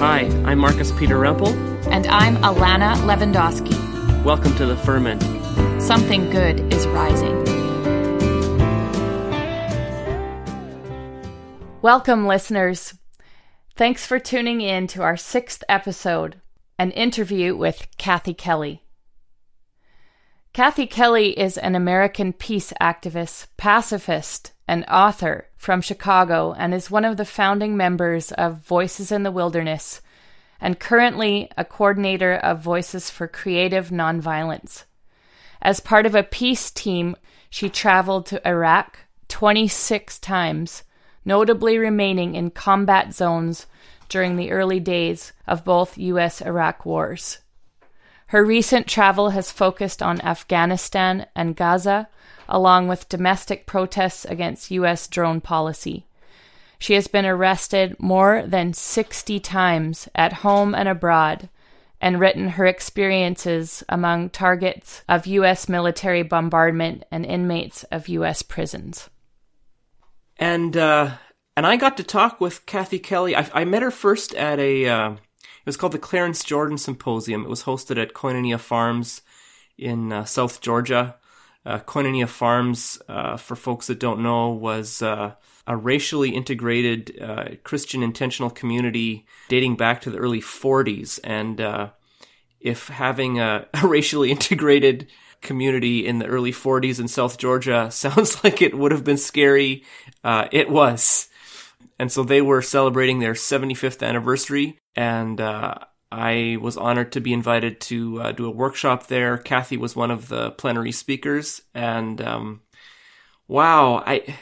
Hi, I'm Marcus Peter Rempel. And I'm Alana Lewandowski. Welcome to the Ferment. Something good is rising. Welcome, listeners. Thanks for tuning in to our sixth episode, an interview with Kathy Kelly. Kathy Kelly is an American peace activist, pacifist, and author from Chicago and is one of the founding members of Voices in the Wilderness and currently a coordinator of Voices for Creative Nonviolence. As part of a peace team, she traveled to Iraq 26 times, notably remaining in combat zones during the early days of both U.S. Iraq wars. Her recent travel has focused on Afghanistan and Gaza, along with domestic protests against U.S. drone policy. She has been arrested more than 60 times at home and abroad and written her experiences among targets of U.S. military bombardment and inmates of U.S. prisons. And uh, and I got to talk with Kathy Kelly. I, I met her first at a. Uh, it was called the Clarence Jordan Symposium. It was hosted at Koinonia Farms in uh, South Georgia. Uh, Koinonia Farms, uh, for folks that don't know, was uh, a racially integrated uh, Christian intentional community dating back to the early 40s. And uh, if having a, a, racially integrated community in the early 40s in South Georgia sounds like it would have been scary, uh, it was. And so they were celebrating their 75th anniversary. And I was honored to be invited to uh, do a workshop there. Kathy was one of the plenary speakers, and um, wow, I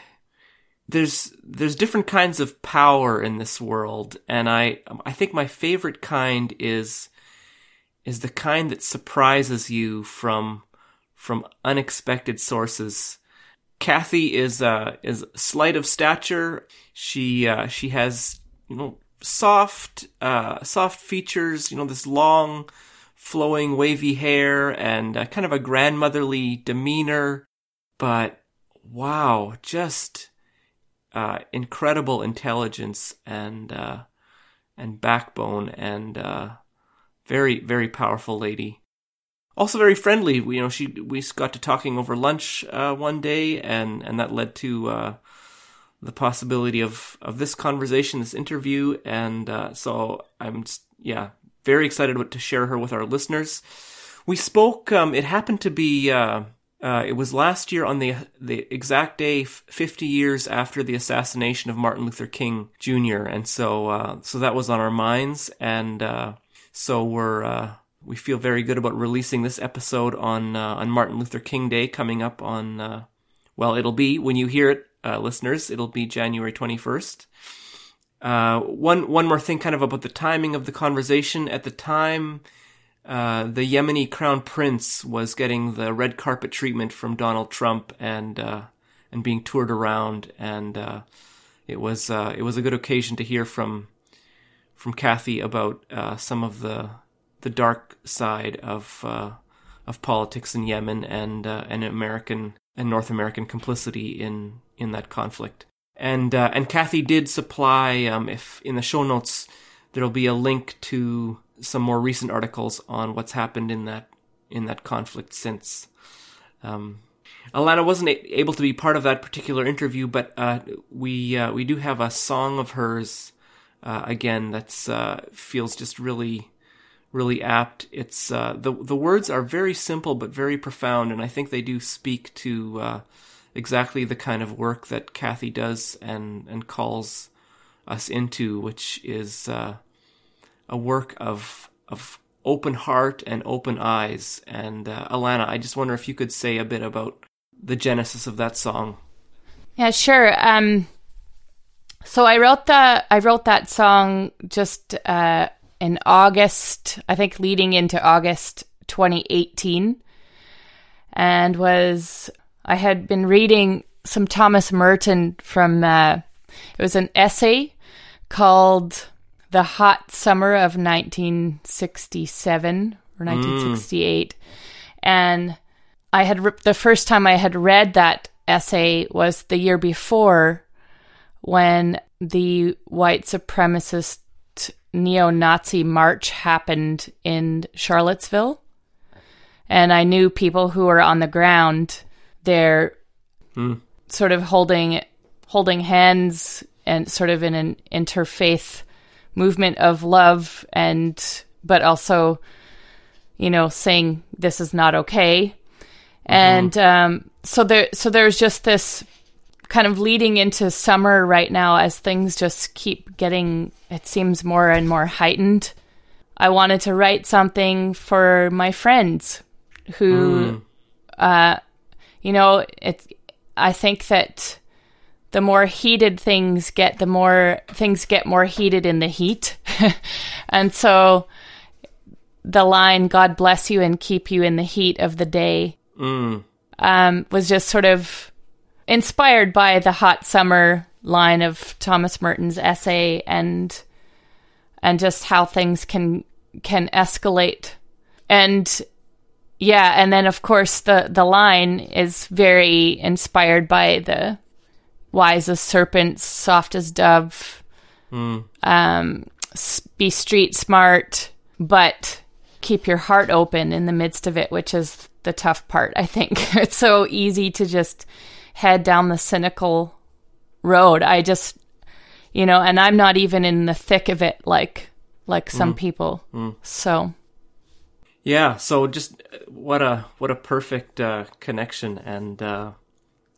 there's there's different kinds of power in this world, and I I think my favorite kind is is the kind that surprises you from from unexpected sources. Kathy is uh, is slight of stature. She uh, she has you know soft, uh, soft features. You know, this long, flowing, wavy hair and uh, kind of a grandmotherly demeanor. But wow, just uh, incredible intelligence and uh, and backbone and uh, very very powerful lady. Also very friendly. You know, she we got to talking over lunch uh, one day, and and that led to the possibility of of this conversation, this interview, and uh, so I'm yeah very excited to share her with our listeners. We spoke. Um, it happened to be. Uh, uh, it was last year on the the exact day, fifty years after the assassination of Martin Luther King Jr. And so, uh, so that was on our minds, and uh, so we're uh, we feel very good about releasing this episode on on Martin Luther King Day coming up on. well, it'll be when you hear it uh, listeners. It'll be January 21st. Uh, one one more thing, kind of about the timing of the conversation. At the time, uh, the Yemeni crown prince was getting the red carpet treatment from Donald Trump and uh, and being toured around, and uh, it was uh, it was a good occasion to hear from from Kathy about some of the the dark side of of politics in Yemen and and American and North American complicity in in that conflict. And uh, and Kathy did supply, um, if in the show notes, there'll be a link to some more recent articles on what's happened in that in that conflict since. Um, Alana wasn't able to be part of that particular interview, but uh, we uh, we do have a song of hers uh, again that's uh, feels just really really apt. It's uh, the the words are very simple but very profound, and I think they do speak to uh, exactly the kind of work that Kathy does and and calls us into, which is uh, a work of of open heart and open eyes. And uh, Alana, I just wonder if you could say a bit about the genesis of that song. Yeah, sure. Um, so I wrote that I wrote that song just uh, in August, I think, leading into August 2018, and was I had been reading some Thomas Merton from, uh, it was an essay called The Hot Summer of 1967 or 1968. Mm. And I had, re- the first time I had read that essay was the year before when the white supremacist neo Nazi march happened in Charlottesville. And I knew people who were on the ground there, sort of holding holding hands and sort of in an interfaith movement of love and but also you know saying this is not okay and um, so there so there's just this kind of leading into summer right now as things just keep getting it seems more and more heightened. I wanted to write something for my friends who uh you know it i think that the more heated things get the more things get more heated in the heat. And so the line god bless you and keep you in the heat of the day um, was just sort of inspired by the hot summer line of Thomas Merton's essay and and just how things can can escalate. And yeah and then of course the the line is very inspired by the wise as serpent soft as dove um be street smart but keep your heart open in the midst of it which is the tough part i think. It's so easy to just head down the cynical road. I just you know and i'm not even in the thick of it like like some people. So. Yeah, so just uh, what a what a perfect uh, connection, and uh,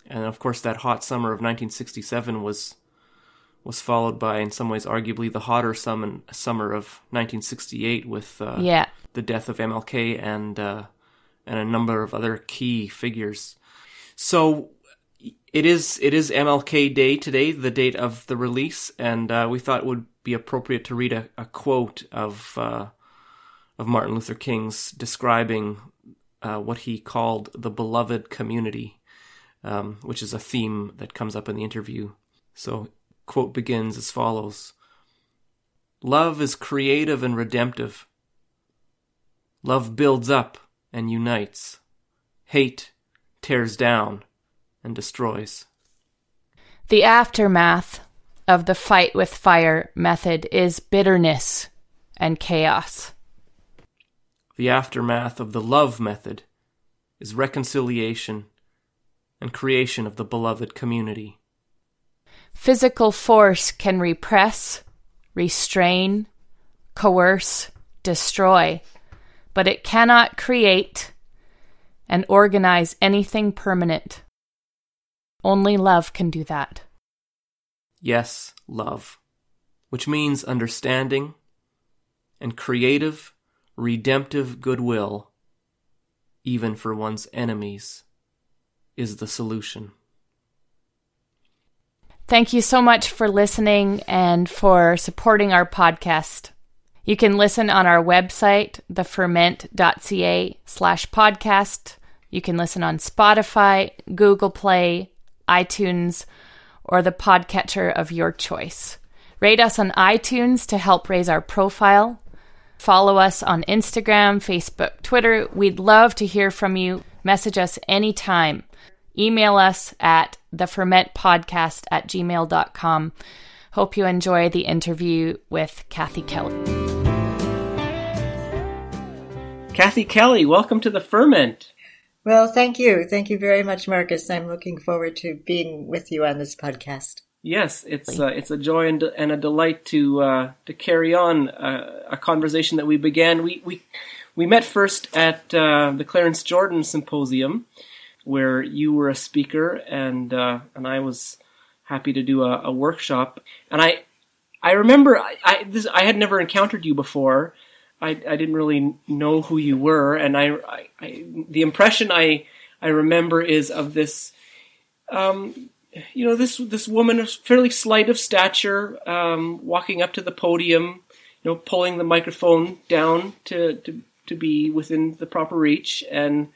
and of course that hot summer of 1967 was was followed by, in some ways, arguably the hotter summer summer of 1968 with uh, yeah. the death of MLK and uh, and a number of other key figures. So it is it is MLK Day today, the date of the release, and uh, we thought it would be appropriate to read a, a quote of uh, of Martin Luther King's describing uh, what he called the beloved community, um, which is a theme that comes up in the interview. So, quote begins as follows Love is creative and redemptive. Love builds up and unites. Hate tears down and destroys. The aftermath of the fight with fire method is bitterness and chaos. The aftermath of the love method is reconciliation and creation of the beloved community. Physical force can repress, restrain, coerce, destroy, but it cannot create and organize anything permanent. Only love can do that. Yes, love, which means understanding and creative, redemptive goodwill, even for one's enemies, is the solution. Thank you so much for listening and for supporting our podcast. You can listen on our website, theferment.ca slash podcast. You can listen on Spotify, Google Play, iTunes, or the podcatcher of your choice. Rate us on iTunes to help raise our profile. Follow us on Instagram, Facebook, Twitter. We'd love to hear from you. Message us anytime. Email us at thefermentpodcast at gmail.com. Hope you enjoy the interview with Kathy Kelly. Kathy Kelly, welcome to the Ferment. Well, thank you. Thank you very much, Marcus. I'm looking forward to being with you on this podcast. Yes, it's uh, it's a joy and, and a delight to uh, to carry on uh, a conversation that we began. We we we met first at uh, the Clarence Jordan Symposium, where you were a speaker and uh, and I was happy to do a, a workshop. And I I remember I I, this, I had never encountered you before. I, I didn't really know who you were, and I, I, I the impression I I remember is of this um, you know this this woman fairly slight of stature, um, walking up to the podium, you know, pulling the microphone down to to to be within the proper reach, and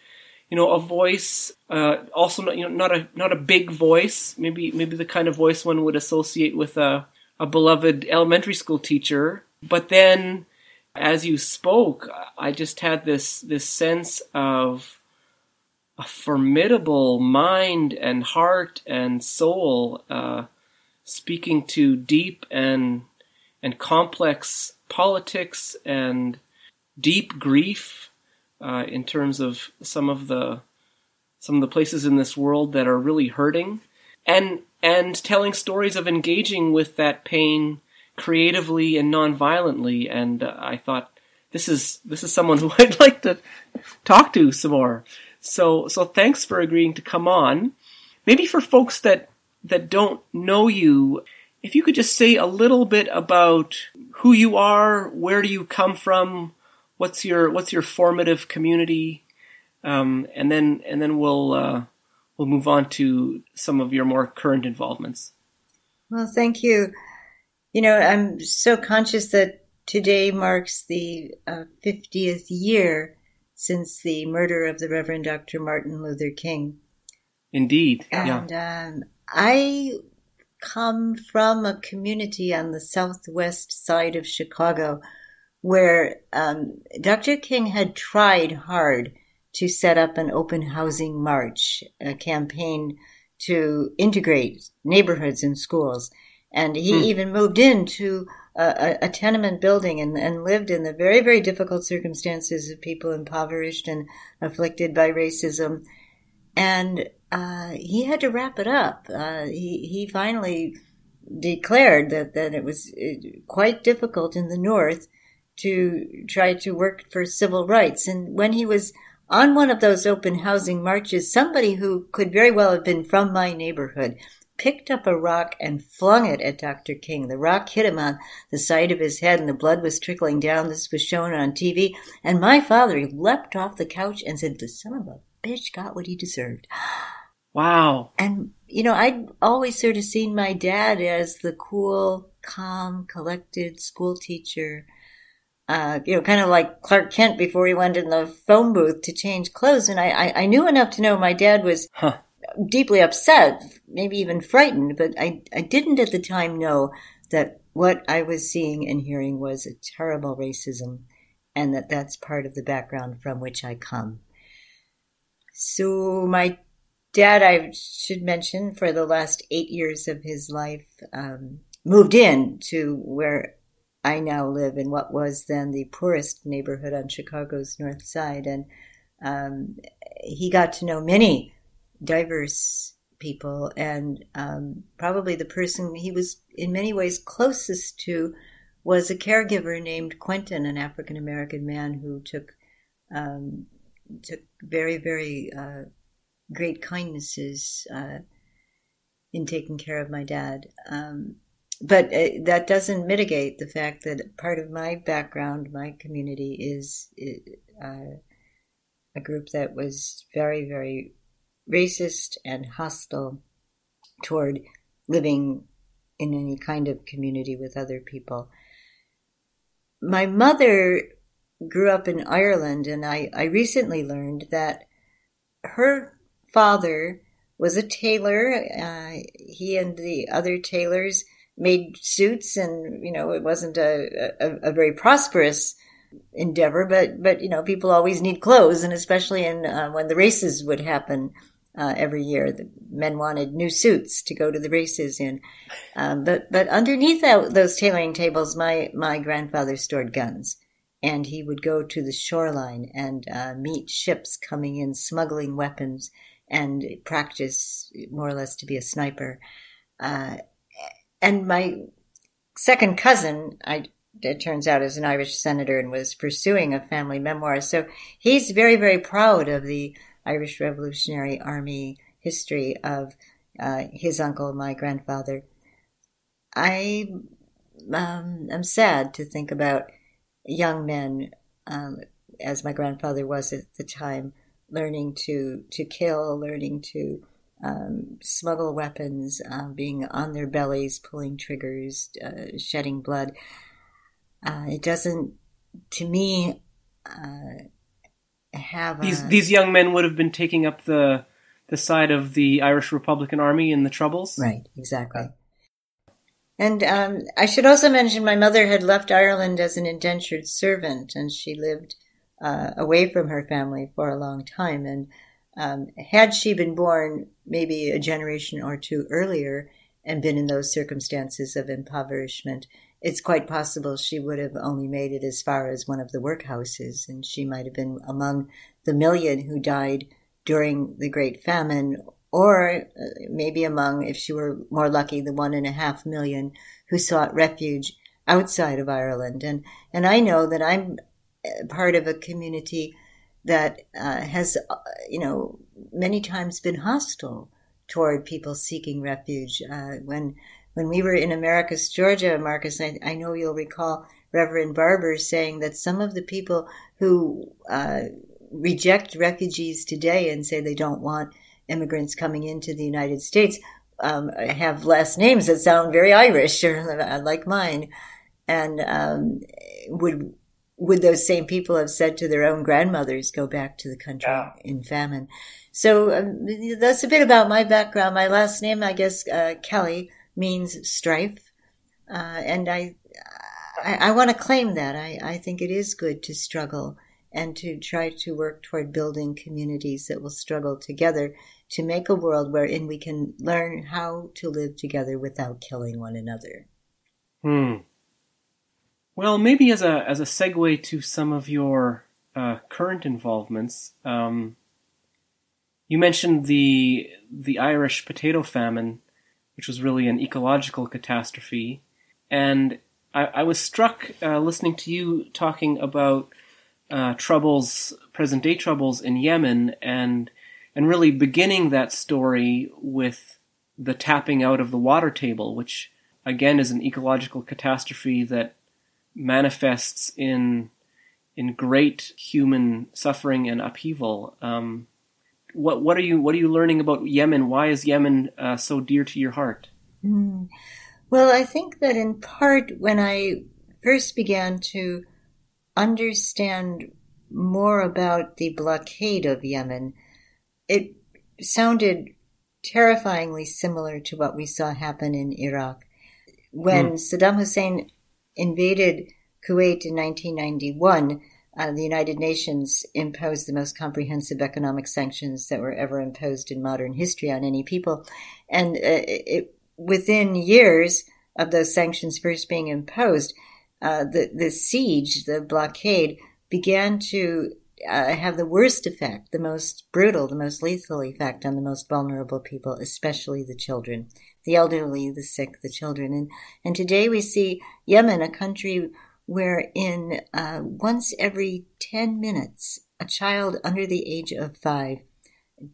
you know, a voice, uh, also not you know not a not a big voice, maybe maybe the kind of voice one would associate with a a beloved elementary school teacher, but then as you spoke, I just had this this sense of a formidable mind and heart and soul, uh, speaking to deep and and complex politics and deep grief uh, in terms of some of the some of the places in this world that are really hurting, and and telling stories of engaging with that pain creatively and non-violently. And uh, I thought this is this is someone who I'd like to talk to some more. So so thanks for agreeing to come on. Maybe for folks that that don't know you, if you could just say a little bit about who you are, where do you come from, what's your what's your formative community, um, and then and then we'll uh, we'll move on to some of your more current involvements. Well, thank you. You know, I'm so conscious that today marks the uh, 50th year since the murder of the Reverend Dr. Martin Luther King. Indeed. And yeah. um, I come from a community on the southwest side of Chicago where um, Dr. King had tried hard to set up an open housing march, a campaign to integrate neighborhoods and schools. And he hmm. even moved into a, a, tenement building and, and lived in the very, very difficult circumstances of people impoverished and afflicted by racism. And uh, he had to wrap it up. Uh, he he finally declared that that it was uh, quite difficult in the North to try to work for civil rights. And when he was on one of those open housing marches, somebody who could very well have been from my neighborhood picked up a rock and flung it at Dr. King. The rock hit him on the side of his head and the blood was trickling down. This was shown on TV. And my father he leapt off the couch and said, The son of a bitch got what he deserved. Wow. And, you know, I'd always sort of seen my dad as the cool, calm, collected school teacher. Uh, you know, kind of like Clark Kent before he went in the phone booth to change clothes. And I, I, I knew enough to know my dad was huh. Deeply upset, maybe even frightened, but I, I didn't at the time know that what I was seeing and hearing was a terrible racism and that that's part of the background from which I come. So my dad, I should mention, for the last eight years of his life, um, moved in to where I now live in what was then the poorest neighborhood on Chicago's north side. And um, he got to know many diverse people, and um, probably the person he was in many ways closest to was a caregiver named Quentin, an African American man who took um, took very, very uh, great kindnesses uh, in taking care of my dad. Um, but uh, that doesn't mitigate the fact that part of my background, my community, is uh, a group that was very, very racist and hostile toward living in any kind of community with other people. My mother grew up in Ireland, and I, I recently learned that her father was a tailor. Uh, he and the other tailors made suits, and you know it wasn't a, a, a, very prosperous endeavor, but but you know people always need clothes, and especially in uh, when the races would happen. Uh, every year, the men wanted new suits to go to the races in, um, but but underneath that, those tailoring tables, my my grandfather stored guns, and he would go to the shoreline and uh, meet ships coming in smuggling weapons and practice more or less to be a sniper. Uh, and my second cousin, I, it turns out, is an Irish senator and was pursuing a family memoir. So he's very, very proud of the Irish Revolutionary Army history of uh, his uncle, my grandfather. I um, am sad to think about young men, um, as my grandfather was at the time, learning to to kill, learning to um, smuggle weapons, um, being on their bellies, pulling triggers, uh, shedding blood. Uh, it doesn't, to me, uh, have these a, these young men would have been taking up the the side of the Irish Republican Army in the Troubles. Right, exactly. And um, I should also mention my mother had left Ireland as an indentured servant, and she lived uh, away from her family for a long time. And um, had she been born maybe a generation or two earlier, and been in those circumstances of impoverishment, it's quite possible she would have only made it as far as one of the workhouses, and she might have been among the million who died during the Great Famine, or uh, maybe among, if she were more lucky, the one and a half million who sought refuge outside of Ireland. And and I know that I'm part of a community that uh, has, uh, you know, many times been hostile toward people seeking refuge. Uh, when when we were in Americus, Georgia, Marcus, I, I, know you'll recall Reverend Barber saying that some of the people who uh, reject refugees today and say they don't want immigrants coming into the United States um, have last names that sound very Irish or like mine, and um, would would those same people have said to their own grandmothers, "Go back to the country yeah. in famine"? So um, that's a bit about my background. My last name, I guess, uh, Kelly means strife, uh, and I I, I want to claim that. I, I think it is good to struggle and to try to work toward building communities that will struggle together to make a world wherein we can learn how to live together without killing one another. Hmm. Well, maybe as a as a segue to some of your uh, current involvements, um, you mentioned the the Irish potato famine, which was really an ecological catastrophe, and I, I was struck uh, listening to you talking about uh, troubles, present day troubles in Yemen, and and really beginning that story with the tapping out of the water table, which again is an ecological catastrophe that manifests in in great human suffering and upheaval. Um, what what are you what are you learning about Yemen? Why is Yemen uh, so dear to your heart? Mm. Well, I think that in part when I first began to understand more about the blockade of Yemen, it sounded terrifyingly similar to what we saw happen in Iraq. When mm. Saddam Hussein invaded Kuwait in 1991, uh, the United Nations imposed the most comprehensive economic sanctions that were ever imposed in modern history on any people. And uh, it, within years of those sanctions first being imposed, uh, the, the siege, the blockade, began to uh, have the worst effect, the most brutal, the most lethal effect on the most vulnerable people, especially the children, the elderly, the sick, the children. And, and today we see Yemen, a country where in uh, once every 10 minutes, a child under the age of five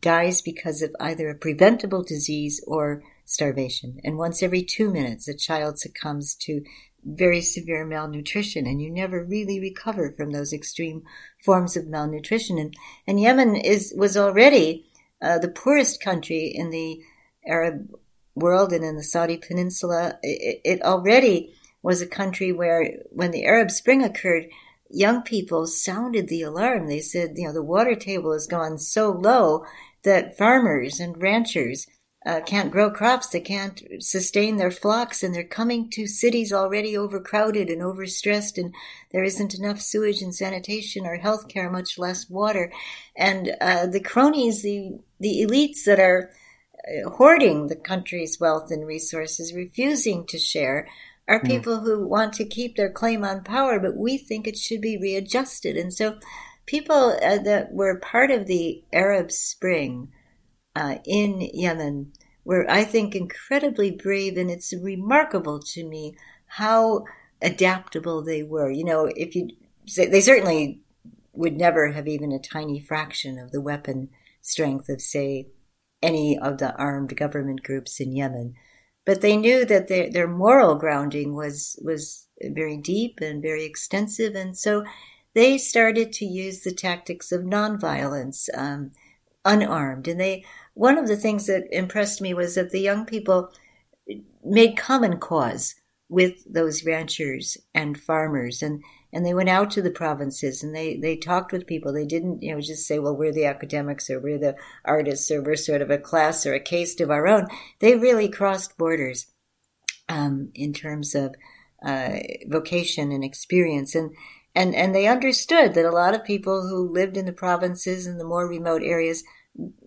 dies because of either a preventable disease or starvation. And once every two minutes, a child succumbs to very severe malnutrition and you never really recover from those extreme forms of malnutrition. And, and Yemen is, was already uh, the poorest country in the Arab world and in the Saudi peninsula. It, it already was a country where when the Arab Spring occurred, young people sounded the alarm. They said, you know, the water table has gone so low that farmers and ranchers uh, can't grow crops, they can't sustain their flocks, and they're coming to cities already overcrowded and overstressed, and there isn't enough sewage and sanitation or health care, much less water. And uh, the cronies, the, the elites that are uh, hoarding the country's wealth and resources, refusing to share, are hmm. people who want to keep their claim on power, but we think it should be readjusted. And so people uh, that were part of the Arab Spring, uh, in Yemen were, I think, incredibly brave, and it's remarkable to me how adaptable they were. You know, if you they certainly would never have even a tiny fraction of the weapon strength of, say, any of the armed government groups in Yemen. But they knew that their, their moral grounding was, was very deep and very extensive. And so they started to use the tactics of nonviolence, um, unarmed. And they, one of the things that impressed me was that the young people made common cause with those ranchers and farmers and and they went out to the provinces and they they talked with people. They didn't you know just say well we're the academics or we're the artists or we're sort of a class or a caste of our own. They really crossed borders um, in terms of uh, vocation and experience. And and and they understood that a lot of people who lived in the provinces and the more remote areas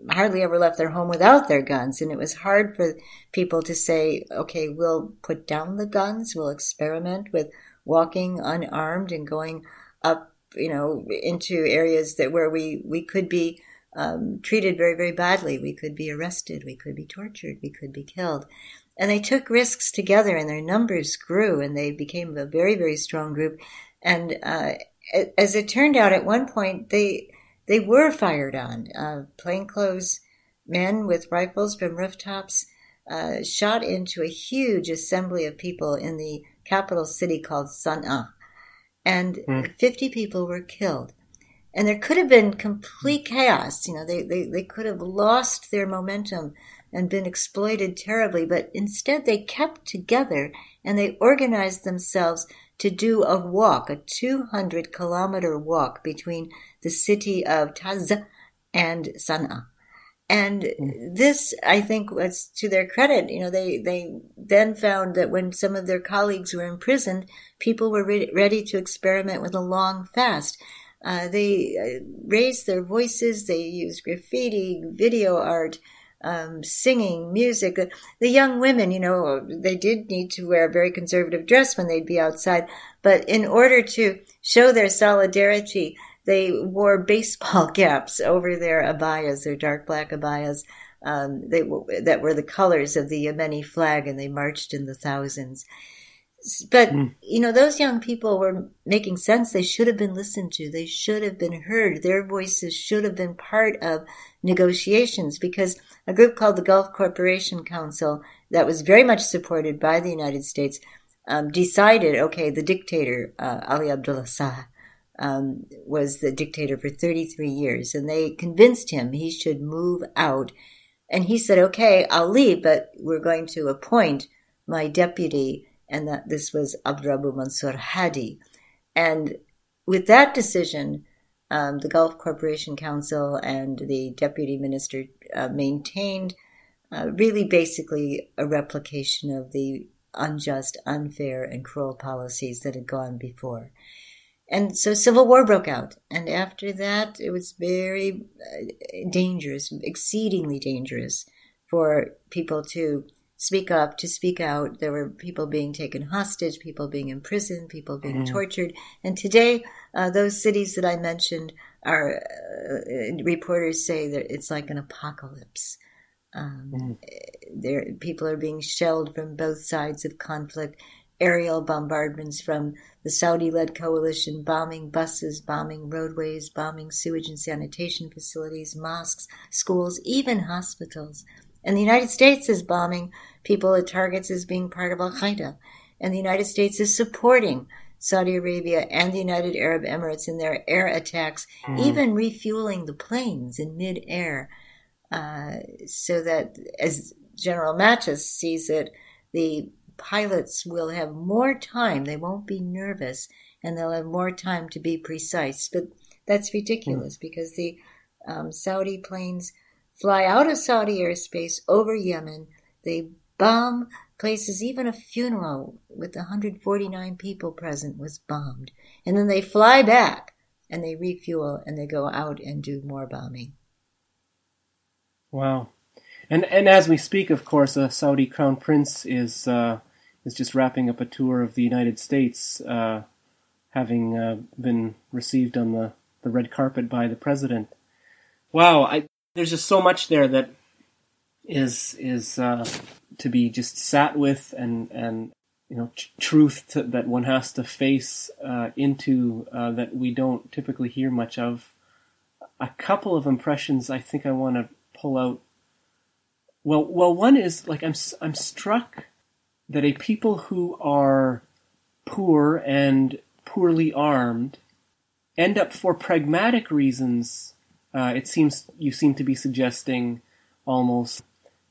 hardly ever left their home without their guns. And it was hard for people to say, okay, we'll put down the guns, we'll experiment with walking unarmed and going up, you know, into areas that where we, we could be um, treated very, very badly. We could be arrested, we could be tortured, we could be killed. And they took risks together and their numbers grew and they became a very, very strong group. And uh, as it turned out, at one point, they they were fired on. Uh, plainclothes men with rifles from rooftops uh, shot into a huge assembly of people in the capital city called Sana'a. And mm. 50 people were killed. And there could have been complete chaos. You know, they, they, they could have lost their momentum and been exploited terribly, but instead they kept together and they organized themselves to do a walk, a 200 kilometer walk between the city of Taiz and Sana'a. And mm. this, I think, was to their credit. You know, they, they then found that when some of their colleagues were imprisoned, people were re- ready to experiment with a long fast. Uh, they uh, raised their voices, they used graffiti, video art, um, singing, music. The young women, you know, they did need to wear a very conservative dress when they'd be outside, but in order to show their solidarity, they wore baseball caps over their abayas, their dark black abayas. Um, they that were the colors of the Yemeni flag, and they marched in the thousands. But, mm. you know, those young people were making sense. They should have been listened to. They should have been heard. Their voices should have been part of negotiations because a group called the Gulf Cooperation Council that was very much supported by the United States um, decided, okay, the dictator, uh, Ali Abdullah Saleh, um, was the dictator for 33 years and they convinced him he should move out. And he said, okay, I'll leave, but we're going to appoint my deputy and that this was Abdurabu Mansur Hadi. And with that decision, um, the Gulf Cooperation Council and the deputy minister uh, maintained uh, really basically a replication of the unjust, unfair, and cruel policies that had gone before. And so civil war broke out. And after that, it was very uh, dangerous, exceedingly dangerous for people to speak up, to speak out. There were people being taken hostage, people being imprisoned, people being mm. tortured. And today, uh, those cities that I mentioned are, uh, reporters say that it's like an apocalypse. Um, mm. There, people are being shelled from both sides of conflict. Aerial bombardments from the Saudi-led coalition, bombing buses, bombing roadways, bombing sewage and sanitation facilities, mosques, schools, even hospitals. And the United States is bombing people it targets as being part of Al Qaeda. And the United States is supporting Saudi Arabia and the United Arab Emirates in their air attacks, mm. even refueling the planes in midair, uh, so that, as General Mattis sees it, the pilots will have more time. They won't be nervous, and they'll have more time to be precise. But that's ridiculous mm. because the um, Saudi planes fly out of Saudi airspace over Yemen. They bomb places, even a funeral with 149 people present was bombed. And then they fly back and they refuel and they go out and do more bombing. Wow. And and as we speak, of course, a Saudi crown prince is uh, is just wrapping up a tour of the United States, uh, having uh, been received on the, the red carpet by the president. Wow, I, there's just so much there that is is uh, to be just sat with and and you know truth to, that one has to face uh, into uh, that we don't typically hear much of. A couple of impressions I think I want to pull out. Well, well, one is like I'm I'm struck that a people who are poor and poorly armed end up for pragmatic reasons uh, it seems you seem to be suggesting almost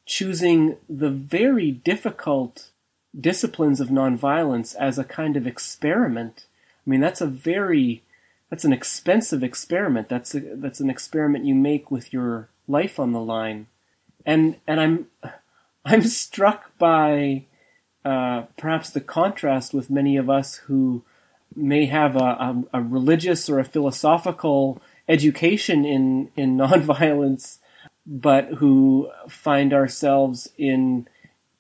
choosing the very difficult disciplines of nonviolence as a kind of experiment. I mean, that's a very that's an expensive experiment. That's a, that's an experiment you make with your life on the line, and and I'm I'm struck by uh, perhaps the contrast with many of us who may have a, a, a religious or a philosophical education in in nonviolence but who find ourselves in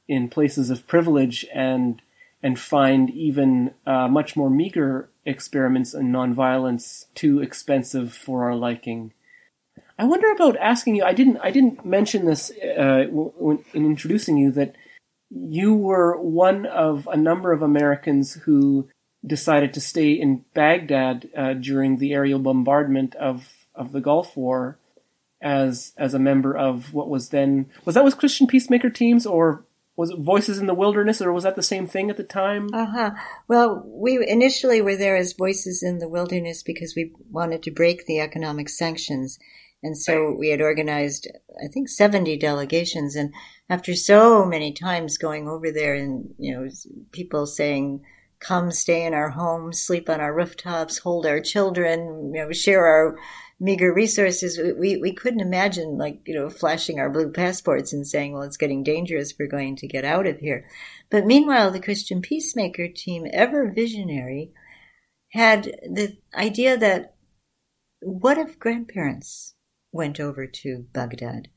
in places of privilege and and find even uh, much more meager experiments in nonviolence too expensive for our liking. I wonder about asking you. I didn't. I didn't mention this uh, in introducing you that you were one of a number of Americans who decided to stay in Baghdad uh, during the aerial bombardment of of the Gulf War as as a member of what was then was that was Christian peacemaker teams or was it Voices in the Wilderness, or was that the same thing at the time? Uh huh. Well, we initially were there as Voices in the Wilderness because we wanted to break the economic sanctions. And so we had organized, I think, 70 delegations. And after so many times going over there and, you know, people saying, come stay in our homes, sleep on our rooftops, hold our children, you know, share our meager resources, we, we couldn't imagine like, you know, flashing our blue passports and saying, well, it's getting dangerous. We're going to get out of here. But meanwhile, the Christian Peacemaker team, ever visionary, had the idea that what if grandparents went over to Baghdad?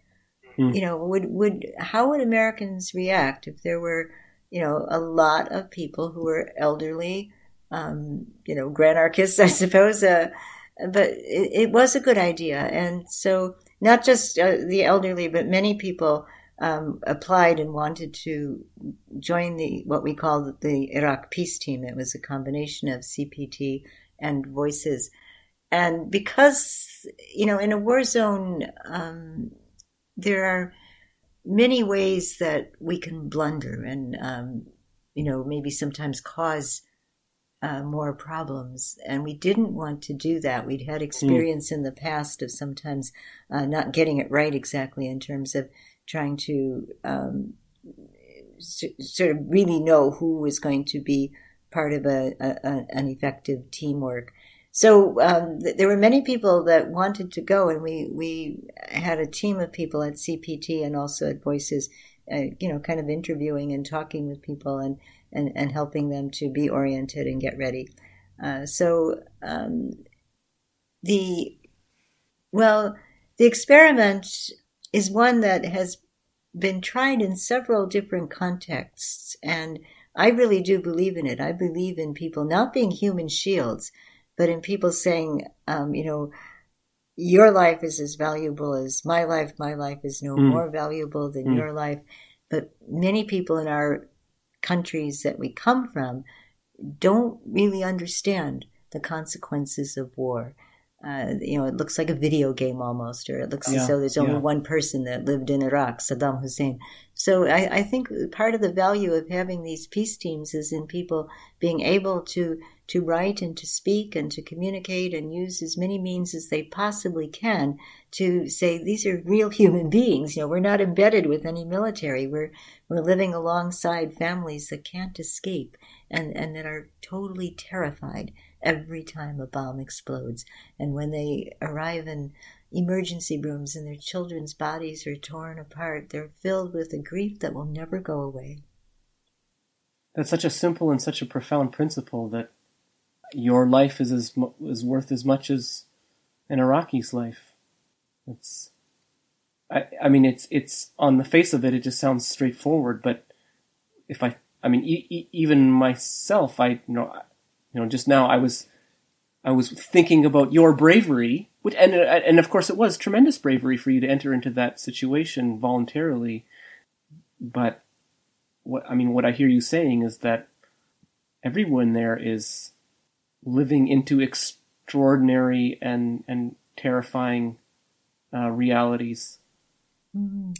Hmm. You know, would, would, how would Americans react if there were, you know, a lot of people who were elderly, um, you know, granarchists, I suppose, uh, but it, it, was a good idea. And so not just uh, the elderly, but many people um, applied and wanted to join the what we call the Iraq Peace Team. It was a combination of CPT and Voices, and because you know in a war zone, um, there are many ways that we can blunder and um, you know maybe sometimes cause uh, more problems. And we didn't want to do that. We'd had experience mm. in the past of sometimes uh, not getting it right exactly in terms of trying to um, sort of really know who was going to be part of a, a an effective teamwork. So um, th- there were many people that wanted to go, and we we had a team of people at CPT and also at Voices, uh, you know, kind of interviewing and talking with people and and, and helping them to be oriented and get ready. Uh, so um, the well, the experiment is one that has been tried in several different contexts, and I really do believe in it. I believe in people not being human shields, but in people saying, um, you know, your life is as valuable as my life. My life is no mm. more valuable than mm. your life. But many people in our countries that we come from don't really understand the consequences of war. Uh, you know, it looks like a video game almost, or it looks yeah, as though there's only yeah. one person that lived in Iraq, Saddam Hussein. So I, I, think part of the value of having these peace teams is in people being able to to write and to speak and to communicate and use as many means as they possibly can to say these are real human beings. You know, we're not embedded with any military. We're we're living alongside families that can't escape and, and that are totally terrified every time a bomb explodes. And when they arrive in emergency rooms and their children's bodies are torn apart, they're filled with a grief that will never go away. That's such a simple and such a profound principle that your life is as is worth as much as an Iraqi's life. It's, I, I mean, it's it's on the face of it, it just sounds straightforward. But if I, I mean, e- e- even myself, I you know, you know, just now I was, I was thinking about your bravery, which and and of course it was tremendous bravery for you to enter into that situation voluntarily. But what I mean, what I hear you saying is that everyone there is living into extraordinary and and terrifying uh, realities. Mm.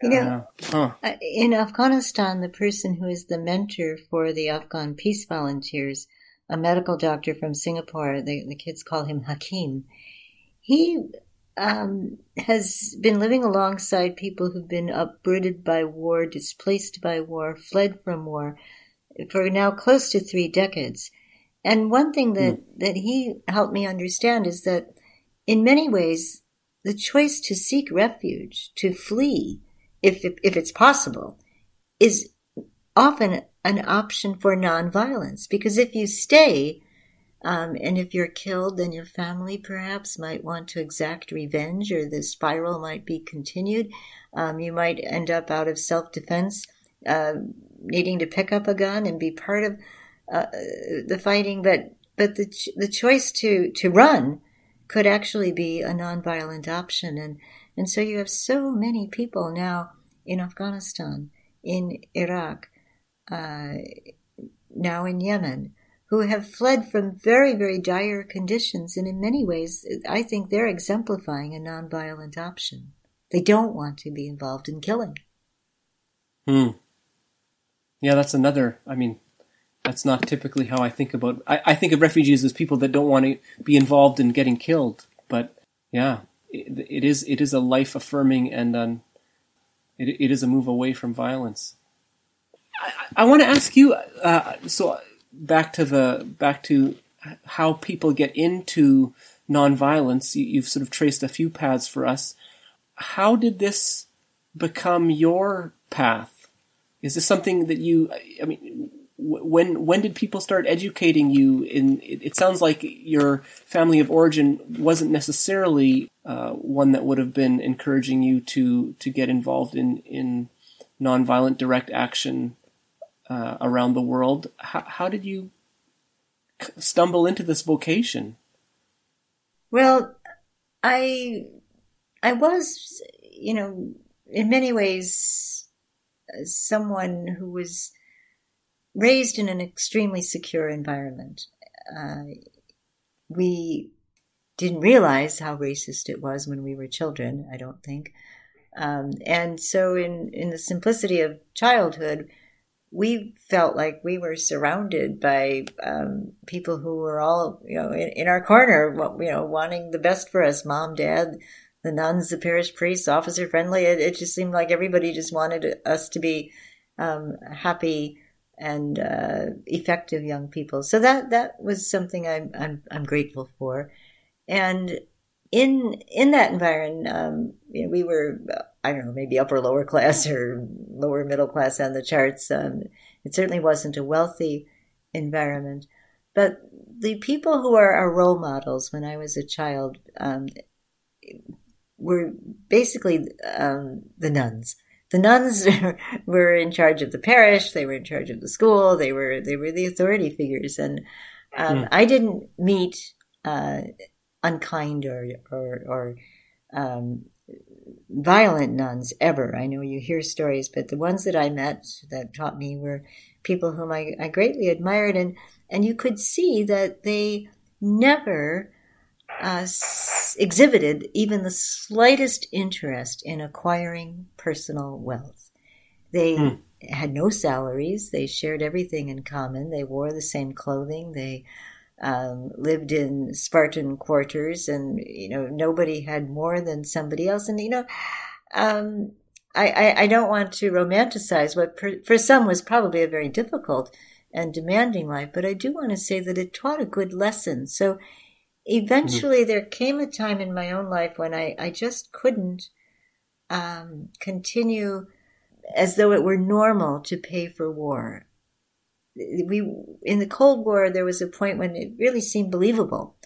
You know, uh, huh. Uh, in Afghanistan, the person who is the mentor for the Afghan peace volunteers, a medical doctor from Singapore, the, the kids call him Hakim, he um, has been living alongside people who've been uprooted by war, displaced by war, fled from war for now close to three decades. And one thing that, mm. that he helped me understand is that in many ways, the choice to seek refuge, to flee, if, if it's possible, is often an option for nonviolence. Because if you stay, Um, and if you're killed, then your family perhaps might want to exact revenge, or the spiral might be continued. Um, you might end up out of self defense, uh, needing to pick up a gun and be part of uh, the fighting. But but the ch- the choice to to run could actually be a nonviolent option, and and so you have so many people now in Afghanistan, in Iraq, uh, now in Yemen who have fled from very, very dire conditions. And in many ways, I think they're exemplifying a nonviolent option. They don't want to be involved in killing. Hmm. Yeah, that's another. I mean, that's not typically how I think about. I, I think of refugees as people that don't want to be involved in getting killed. But yeah, it, it is it is a life affirming and um, it, it is a move away from violence. I, I want to ask you. Uh, so back to the back to how people get into nonviolence. You, you've sort of traced a few paths for us. How did this become your path? Is this something that you? I mean, when when did people start educating you? In it, it sounds like your family of origin wasn't necessarily uh, one that would have been encouraging you to to get involved in in nonviolent direct action uh, around the world. How, how did you stumble into this vocation? Well, I I was, you know, in many ways, someone who was raised in an extremely secure environment. Uh, we didn't realize how racist it was when we were children. I don't think. Um, and so, in in the simplicity of childhood, we felt like we were surrounded by um, people who were all, you know, in, in, our corner, you know, wanting the best for us. Mom, dad, the nuns, the parish priests, officer friendly. It, it just seemed like everybody just wanted us to be um, happy and uh, effective young people. So that that was something I'm I'm, I'm grateful for, and in in that environment, um, you know, we were I don't know maybe upper lower class or lower middle class on the charts. Um, it certainly wasn't a wealthy environment, but the people who are our role models when I was a child um, were basically um, the nuns. The nuns were in charge of the parish. They were in charge of the school. They were they were the authority figures, and mm. I didn't meet. Uh, unkind or or, or um, violent nuns ever. I know you hear stories, but the ones that I met that taught me were people whom I, I greatly admired, and and you could see that they never uh, exhibited even the slightest interest in acquiring personal wealth. They mm. had no salaries. They shared everything in common. They wore the same clothing. They um, lived in Spartan quarters, and you know nobody had more than somebody else. And you know, um, I, I, I don't want to romanticize what for, for some was probably a very difficult and demanding life, but I do want to say that it taught a good lesson. So eventually, mm-hmm. there came a time in my own life when I I just couldn't um, continue as though it were normal to pay for war we in the Cold War there was a point when it really seemed believable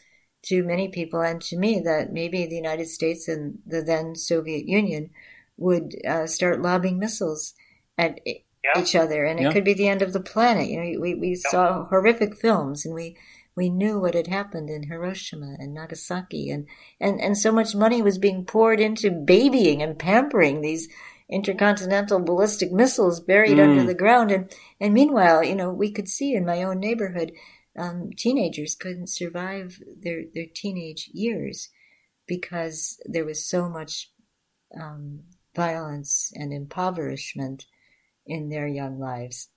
to many people and to me that maybe the United States and the then Soviet Union would uh, start lobbing missiles at yeah. each other, and it could be the end of the planet. You know, we we yeah. saw horrific films, and we we knew what had happened in Hiroshima and Nagasaki, and and and so much money was being poured into babying and pampering these intercontinental ballistic missiles buried mm. under the ground. And, and meanwhile, you know, we could see in my own neighborhood, um, teenagers couldn't survive their, their teenage years because there was so much um, violence and impoverishment in their young lives.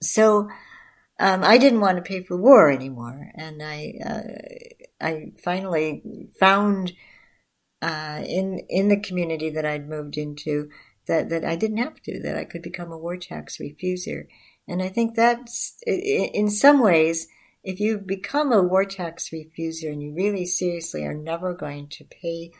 So um, I didn't want to pay for war anymore, and I uh, I finally found uh, in in the community that I'd moved into that, that I didn't have to, that I could become a war tax refuser. And I think that's, in some ways, if you become a war tax refuser and you really seriously are never going to pay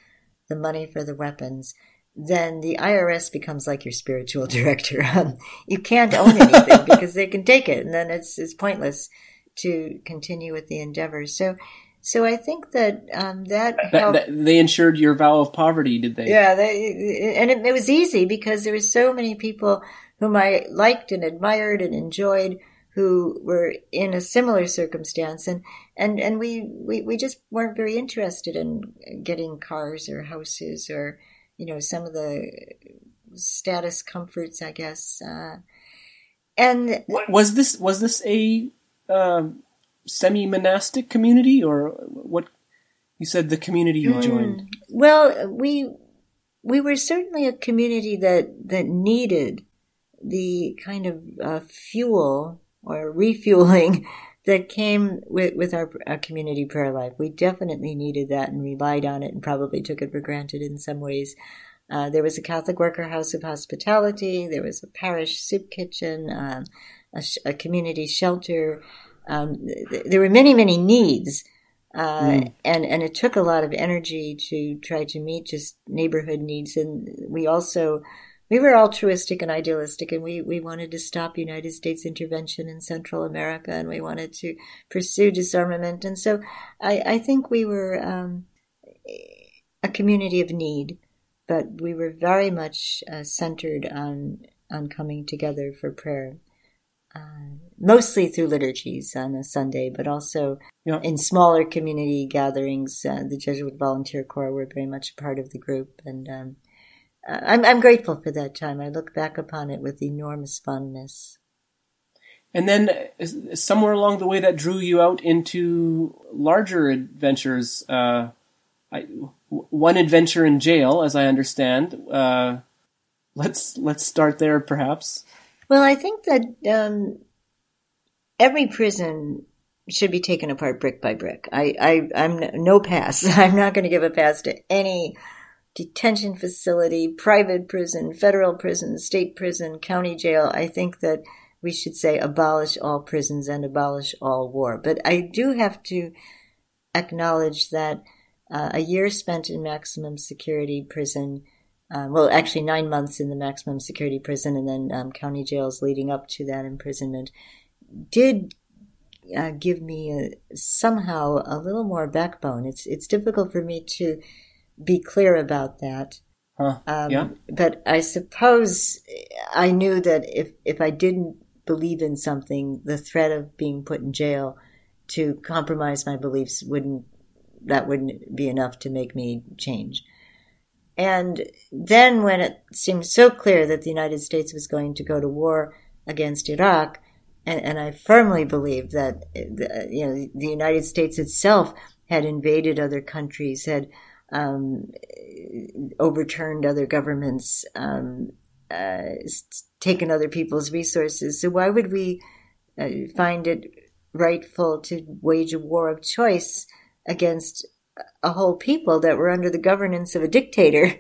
the money for the weapons, then the IRS becomes like your spiritual director. Um, you can't own anything because they can take it, and then it's it's pointless to continue with the endeavor. So, so I think that um, that, that, that, they ensured your vow of poverty, did they? Yeah, they, and it, it was easy because there were so many people whom I liked and admired and enjoyed who were in a similar circumstance and and and we, we we just weren't very interested in getting cars or houses or you know some of the status comforts i guess uh, and was this was this a uh, semi-monastic community or what you said the community you mm, joined well we we were certainly a community that that needed the kind of uh, fuel or refueling that came with, with our, our, community prayer life. We definitely needed that and relied on it and probably took it for granted in some ways. Uh, there was a Catholic Worker House of Hospitality. There was a parish soup kitchen, um, a, sh- a, community shelter. Um, th- there were many, many needs. Uh, mm. and, and it took a lot of energy to try to meet just neighborhood needs. And we also we were altruistic and idealistic, and we, we wanted to stop United States intervention in Central America, and we wanted to pursue disarmament. And so I, I think we were um, a community of need, but we were very much uh, centered on on coming together for prayer. Uh, mostly through liturgies on a Sunday, but also yeah. in smaller community gatherings. Uh, the Jesuit Volunteer Corps were very much a part of the group, and um, I'm, I'm grateful for that time. I look back upon it with enormous fondness. And then uh, somewhere along the way, that drew you out into larger adventures. Uh, I, one adventure in jail, as I understand. Uh, let's let's start there, perhaps. Well, I think that um, every prison should be taken apart brick by brick. I, I I'm no pass. I'm not going to give a pass to any detention facility, private prison, federal prison, state prison, county jail, I think that we should say abolish all prisons and abolish all war. But I do have to acknowledge that uh, a year spent in maximum security prison, uh, well, actually nine months in the maximum security prison and then um, county jails leading up to that imprisonment, did uh, give me a, somehow a little more backbone. It's it's difficult for me to be clear about that. Huh. Um, yeah. But I suppose I knew that if, if I didn't believe in something, the threat of being put in jail to compromise my beliefs wouldn't, that wouldn't be enough to make me change. And then when it seemed so clear that the United States was going to go to war against Iraq, and, and I firmly believe that you know the United States itself had invaded other countries, had um, overturned other governments, um, uh, taken other people's resources. So why would we uh, find it rightful to wage a war of choice against a whole people that were under the governance of a dictator?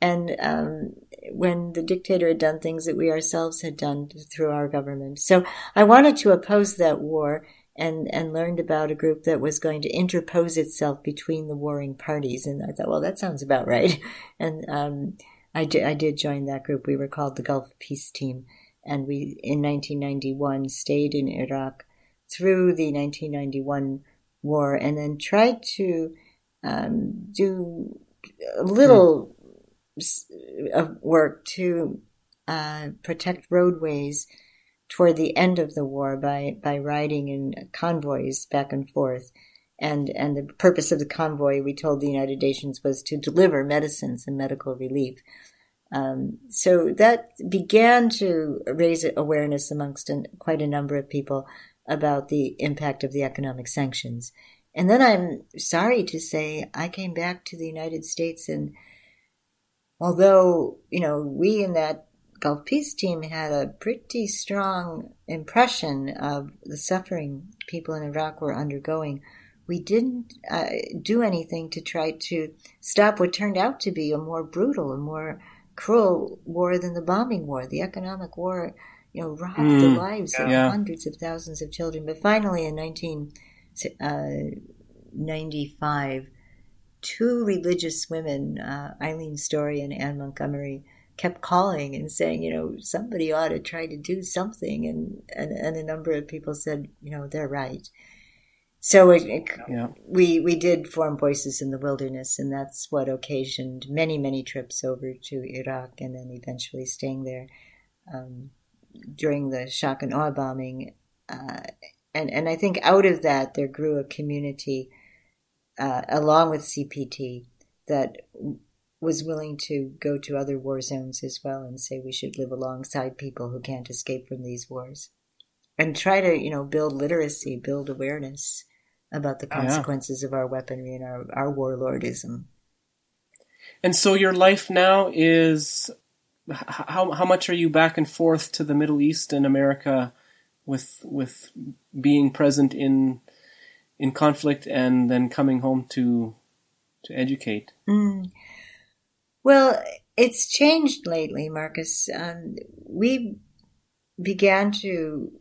And um, when the dictator had done things that we ourselves had done through our government. So I wanted to oppose that war and and learned about a group that was going to interpose itself between the warring parties. And I thought, well, that sounds about right. And um, I did I did join that group. We were called the Gulf Peace Team, and we in 1991 stayed in Iraq through the 1991 war, and then tried to um, do a little mm. of work to uh, protect roadways toward the end of the war by, by riding in convoys back and forth. And, and the purpose of the convoy, we told the United Nations, was to deliver medicines and medical relief. Um, so that began to raise awareness amongst an, quite a number of people about the impact of the economic sanctions. And then I'm sorry to say I came back to the United States and although, you know, we in that Gulf Peace Team had a pretty strong impression of the suffering people in Iraq were undergoing. We didn't uh, do anything to try to stop what turned out to be a more brutal and more cruel war than the bombing war. The economic war, you know, robbed mm, the lives of hundreds of thousands of children. But finally, in 1995, uh, two religious women, uh, Eileen Story and Anne Montgomery, kept calling and saying, you know, somebody ought to try to do something. And, and, and a number of people said, you know, they're right. So it, it, yeah. we we did form Voices in the Wilderness, and that's what occasioned many many trips over to Iraq, and then eventually staying there um, during the shock and awe bombing. Uh, and and I think out of that there grew a community uh, along with CPT that was willing to go to other war zones as well and say we should live alongside people who can't escape from these wars and try to you know build literacy build awareness about the consequences yeah. of our weaponry and our, our warlordism. And so your life now is how how much are you back and forth to the Middle East and America with with being present in in conflict and then coming home to to educate? Mm. Well, it's changed lately, Marcus. Um, we began to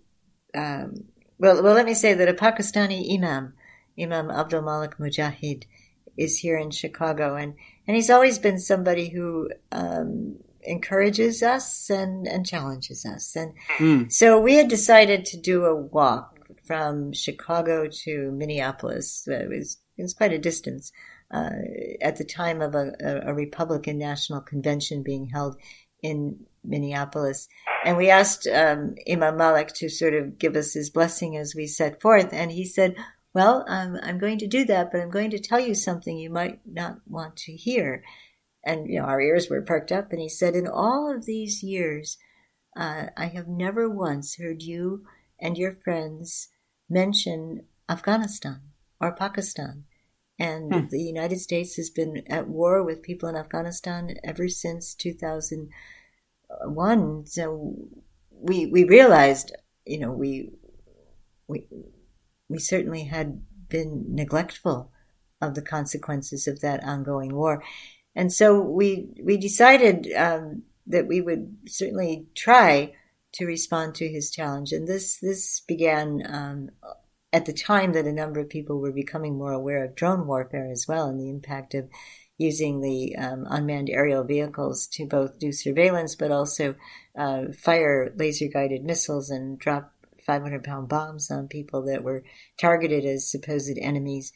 um, well, well, let me say that a Pakistani imam Imam Abdul Malik Mujahid is here in Chicago, and and he's always been somebody who um, encourages us and and challenges us, and mm. so we had decided to do a walk from Chicago to Minneapolis. It was it was quite a distance. Uh, at the time of a, a, Republican National Convention being held in Minneapolis. And we asked um, Imam Malik to sort of give us his blessing as we set forth. And he said, well, I'm, I'm going to do that, but I'm going to tell you something you might not want to hear. And, you know, our ears were perked up. And he said, In all of these years, uh, I have never once heard you and your friends mention Afghanistan or Pakistan. And hmm. the United States has been at war with people in Afghanistan ever since 2001. So we, we realized, you know, we, we, we certainly had been neglectful of the consequences of that ongoing war. And so we we decided um, that we would certainly try to respond to his challenge. And this this began um, at the time that a number of people were becoming more aware of drone warfare as well, and the impact of using the um, unmanned aerial vehicles to both do surveillance but also uh, fire laser guided missiles and drop 500 pound bombs on people that were targeted as supposed enemies.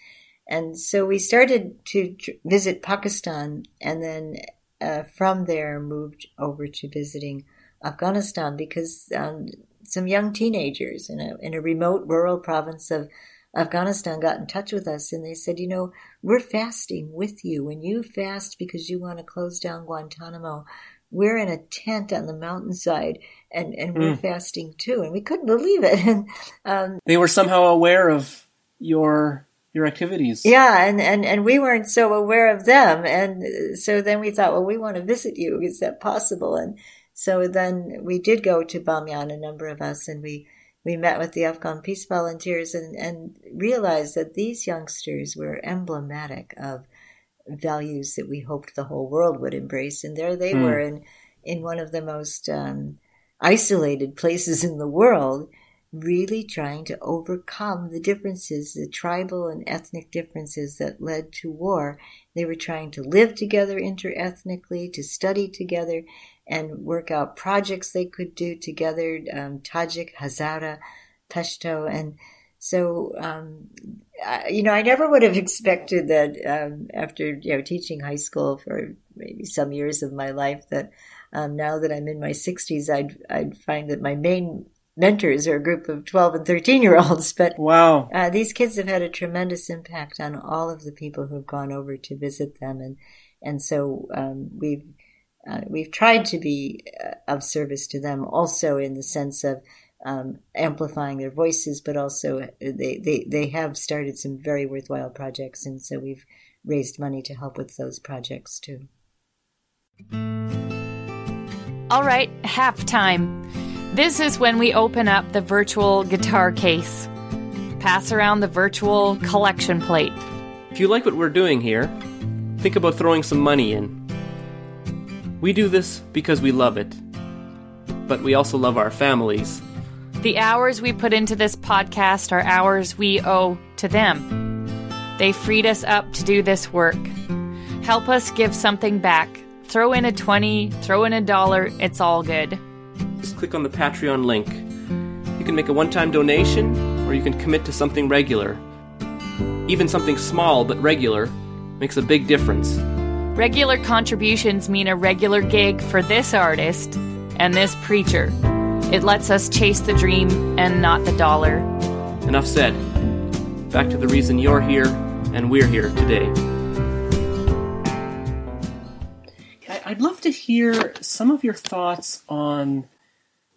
And so we started to visit Pakistan and then uh, from there moved over to visiting Afghanistan because um, some young teenagers in a, in a remote rural province of Afghanistan got in touch with us and they said, you know, we're fasting with you. When you fast because you want to close down Guantanamo, we're in a tent on the mountainside and, and we're mm. fasting too. And we couldn't believe it. And, um, they were somehow aware of your, your activities. Yeah. And, and, and we weren't so aware of them. And so then we thought, well, we want to visit you. Is that possible? And so then we did go to Bamyan, a number of us, and we, we met with the Afghan peace volunteers and, and realized that these youngsters were emblematic of values that we hoped the whole world would embrace. And there they mm. were in, in one of the most um, isolated places in the world, really trying to overcome the differences, the tribal and ethnic differences that led to war. They were trying to live together interethnically, to study together, and work out projects they could do together, um, Tajik, Hazara, Pashto, and so, um, I, you know, I never would have expected that um, after you know teaching high school for maybe some years of my life that um, now that I'm in my 60s, I'd I'd find that my main mentors are a group of 12 and 13 year olds. But wow, uh, these kids have had a tremendous impact on all of the people who've gone over to visit them, and and so um, we've. Uh, we've tried to be uh, of service to them also in the sense of um, amplifying their voices, but also uh, they, they, they have started some very worthwhile projects, and so we've raised money to help with those projects too. All right, halftime. This is when we open up the virtual guitar case, pass around the virtual collection plate. If you like what we're doing here, think about throwing some money in. We do this because we love it, but we also love our families the hours we put into this podcast are hours we owe to them. They freed us up to do this work. Help us give something back Throw in a 20, throw in a dollar, it's all good. Just click on the Patreon link. You can make a one time donation, or you can commit to something regular. Even something small but regular makes a big difference. Regular contributions mean a regular gig for this artist and this preacher. It lets us chase the dream and not the dollar. Enough said. Back to the reason you're here and we're here today. I'd love to hear some of your thoughts on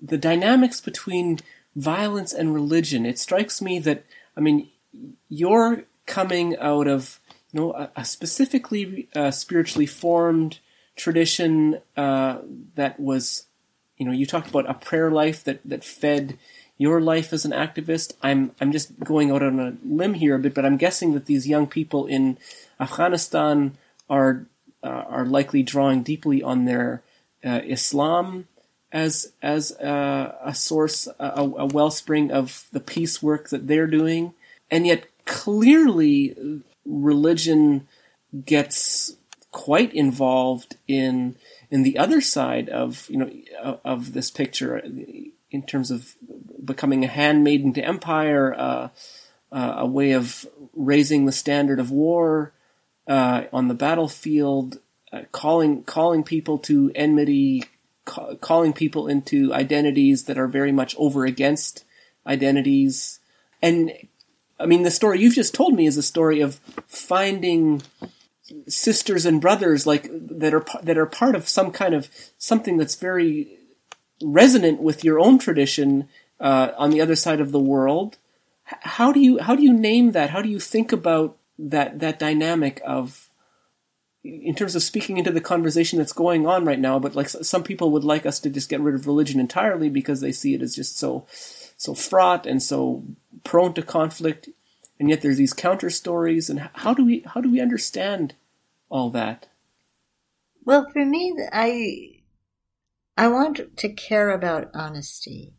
the dynamics between violence and religion. It strikes me that, I mean, you're coming out of you know a, a specifically uh, spiritually formed tradition uh, that was, you know, you talked about a prayer life that that fed your life as an activist. I'm I'm just going out on a limb here a bit, but I'm guessing that these young people in Afghanistan are uh, are likely drawing deeply on their uh, Islam as as uh, a source, a, a, wellspring of the peace work that they're doing, and yet clearly religion gets quite involved in in the other side of you know of this picture in terms of becoming a handmaiden to empire, uh, uh, a way of raising the standard of war, uh, on the battlefield, uh, calling calling people to enmity, ca- calling people into identities that are very much over against identities, and I mean the story you've just told me is a story of finding sisters and brothers like that are that are part of some kind of something that's very resonant with your own tradition uh, on the other side of the world. How do you how do you name that? How do you think about that that dynamic of in terms of speaking into the conversation that's going on right now, but like some people would like us to just get rid of religion entirely because they see it as just so so fraught and so prone to conflict, and yet there's these counter stories. And how do we how do we understand all that? Well, for me, I I want to care about honesty.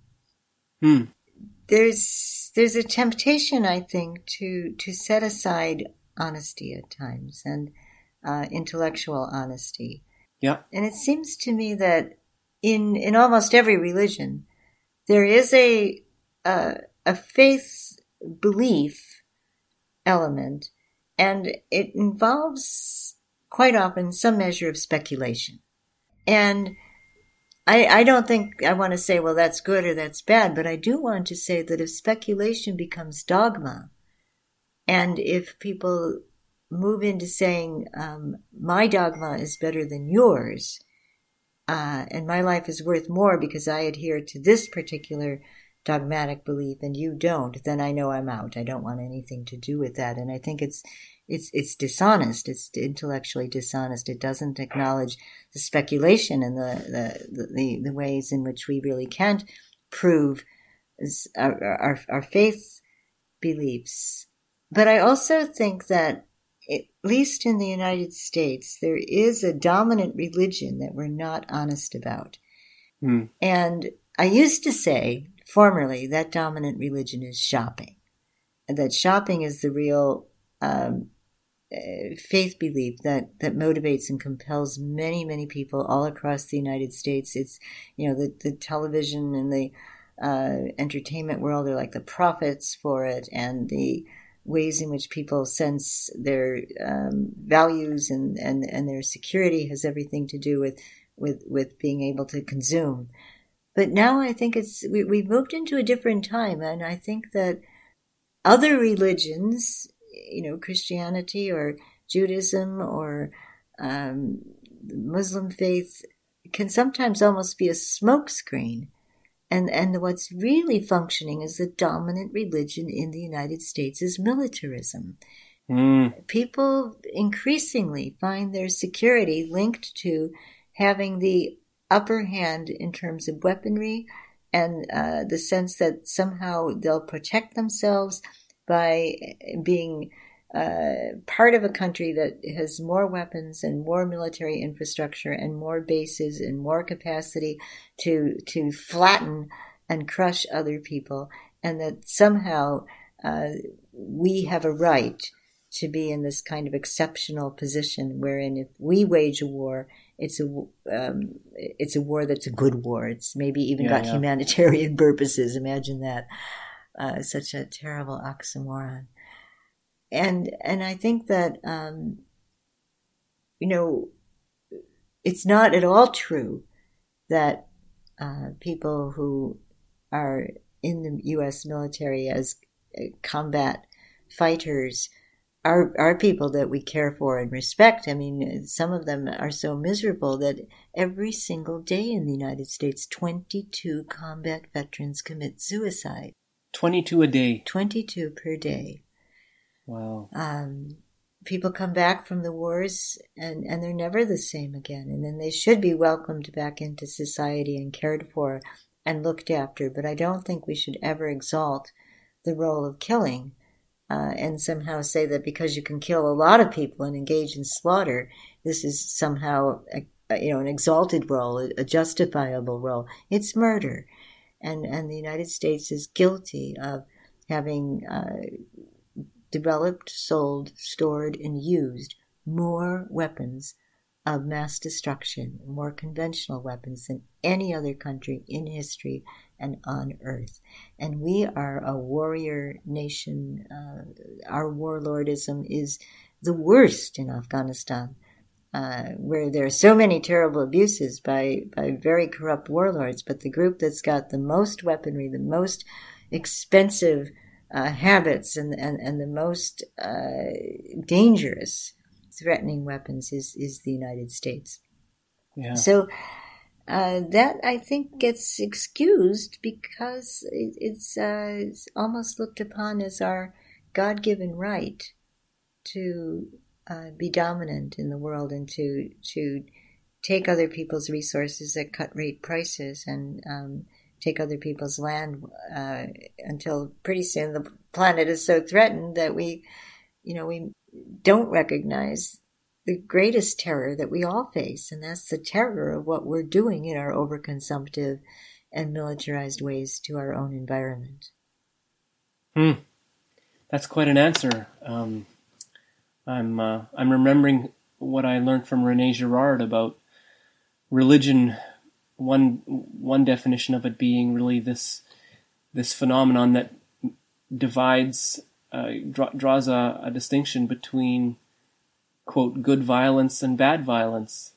Hmm. There's there's a temptation, I think, to to set aside honesty at times, and uh, intellectual honesty. Yeah. And it seems to me that in in almost every religion, there is a uh, a faith belief element, and it involves quite often some measure of speculation. And I, I don't think I want to say, well, that's good or that's bad, but I do want to say that if speculation becomes dogma, and if people move into saying um, my dogma is better than yours, uh, and my life is worth more because I adhere to this particular dogmatic belief and you don't, then I know I'm out. I don't want anything to do with that. And I think it's it's it's dishonest. It's intellectually dishonest. It doesn't acknowledge the speculation and the the the, the ways in which we really can't prove our, our, our faith beliefs. But I also think that at least in the United States, there is a dominant religion that we're not honest about. Mm. And I used to say formerly that dominant religion is shopping, and that shopping is the real um, uh, faith belief that that motivates and compels many many people all across the United States. It's you know the the television and the uh, entertainment world are like the prophets for it, and the ways in which people sense their um, values and, and, and their security has everything to do with, with, with being able to consume. But now I think it's, we, we've moved into a different time. And I think that other religions, you know, Christianity or Judaism or um, Muslim faith can sometimes almost be a smokescreen and, and what's really functioning as the dominant religion in the United States is militarism. Mm. People increasingly find their security linked to having the upper hand in terms of weaponry and uh, the sense that somehow they'll protect themselves by being uh, part of a country that has more weapons and more military infrastructure and more bases and more capacity to to flatten and crush other people, and that somehow uh, we have a right to be in this kind of exceptional position wherein if we wage a war, it's a um, it's a war that's a good war. It's maybe even Yeah, got yeah. humanitarian purposes. Imagine that. Uh, such a terrible oxymoron. And and I think that um, you know it's not at all true that uh, people who are in the U.S. military as uh, combat fighters are are people that we care for and respect. I mean, some of them are so miserable that every single day in the United States, 22 combat veterans commit suicide. 22 a day. 22 per day. Wow. Um, people come back from the wars and, and they're never the same again. And then they should be welcomed back into society and cared for and looked after. But I don't think we should ever exalt the role of killing uh, and somehow say that because you can kill a lot of people and engage in slaughter, this is somehow a, you know an exalted role, a, a justifiable role. It's murder, and and the United States is guilty of having uh, developed, sold, stored, and used more weapons of mass destruction, more conventional weapons than any other country in history and on earth. And we are a warrior nation. Uh, our warlordism is the worst in Afghanistan, uh, where there are so many terrible abuses by, by very corrupt warlords. But the group that's got the most weaponry, the most expensive uh, habits, and, and, and the most uh, dangerous threatening weapons is, is the United States. Yeah. So uh, that I think gets excused because it, it's, uh, it's almost looked upon as our God given right to uh, be dominant in the world and to to take other people's resources at cut rate prices and um, take other people's land uh, until pretty soon the planet is so threatened that we, you know, we don't recognize the greatest terror that we all face, and that's the terror of what we're doing in our overconsumptive and militarized ways to our own environment. Hmm. That's quite an answer. Um, I'm uh, I'm remembering what I learned from Rene Girard about religion. One one definition of it being really this this phenomenon that divides uh, draw, draws a, a distinction between quote good violence and bad violence,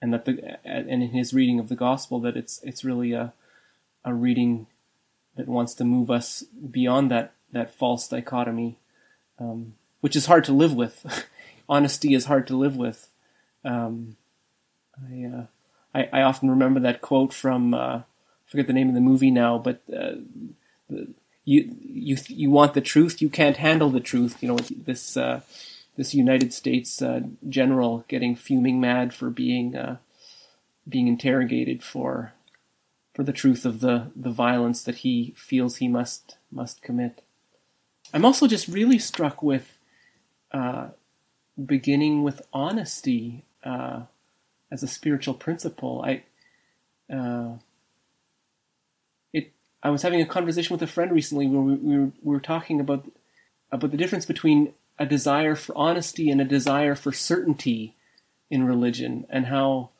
and that the and in his reading of the gospel that it's it's really a a reading that wants to move us beyond that that false dichotomy, um, which is hard to live with. Honesty is hard to live with. Um, I, uh, I, I often remember that quote from uh, I forget the name of the movie now, but uh, the, you you you want the truth, you can't handle the truth. You know this uh, this United States uh, general getting fuming mad for being uh, being interrogated for for the truth of the the violence that he feels he must must commit. I'm also just really struck with uh, beginning with honesty uh, as a spiritual principle. I uh, it I was having a conversation with a friend recently where we, we, were, we were talking about about the difference between a desire for honesty and a desire for certainty in religion, and how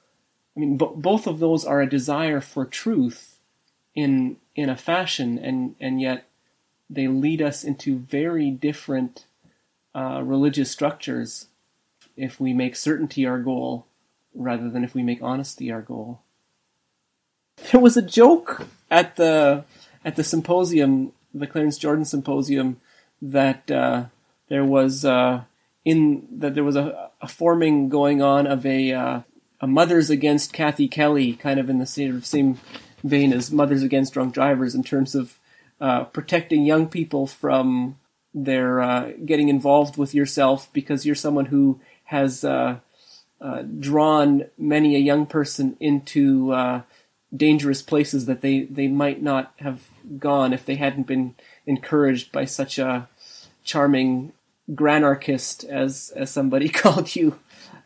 I mean b- both of those are a desire for truth in in a fashion, and and yet they lead us into very different uh, religious structures if we make certainty our goal rather than if we make honesty our goal. There was a joke at the at the symposium, the Clarence Jordan symposium, that uh, there was uh, in that there was a, a forming going on of a uh, a Mothers Against Kathy Kelly, kind of in the same same vein as Mothers Against Drunk Drivers in terms of uh, protecting young people from their uh, getting involved with yourself because you're someone who has uh, uh, drawn many a young person into uh, dangerous places that they, they might not have gone if they hadn't been encouraged by such a charming granarchist as as somebody called you.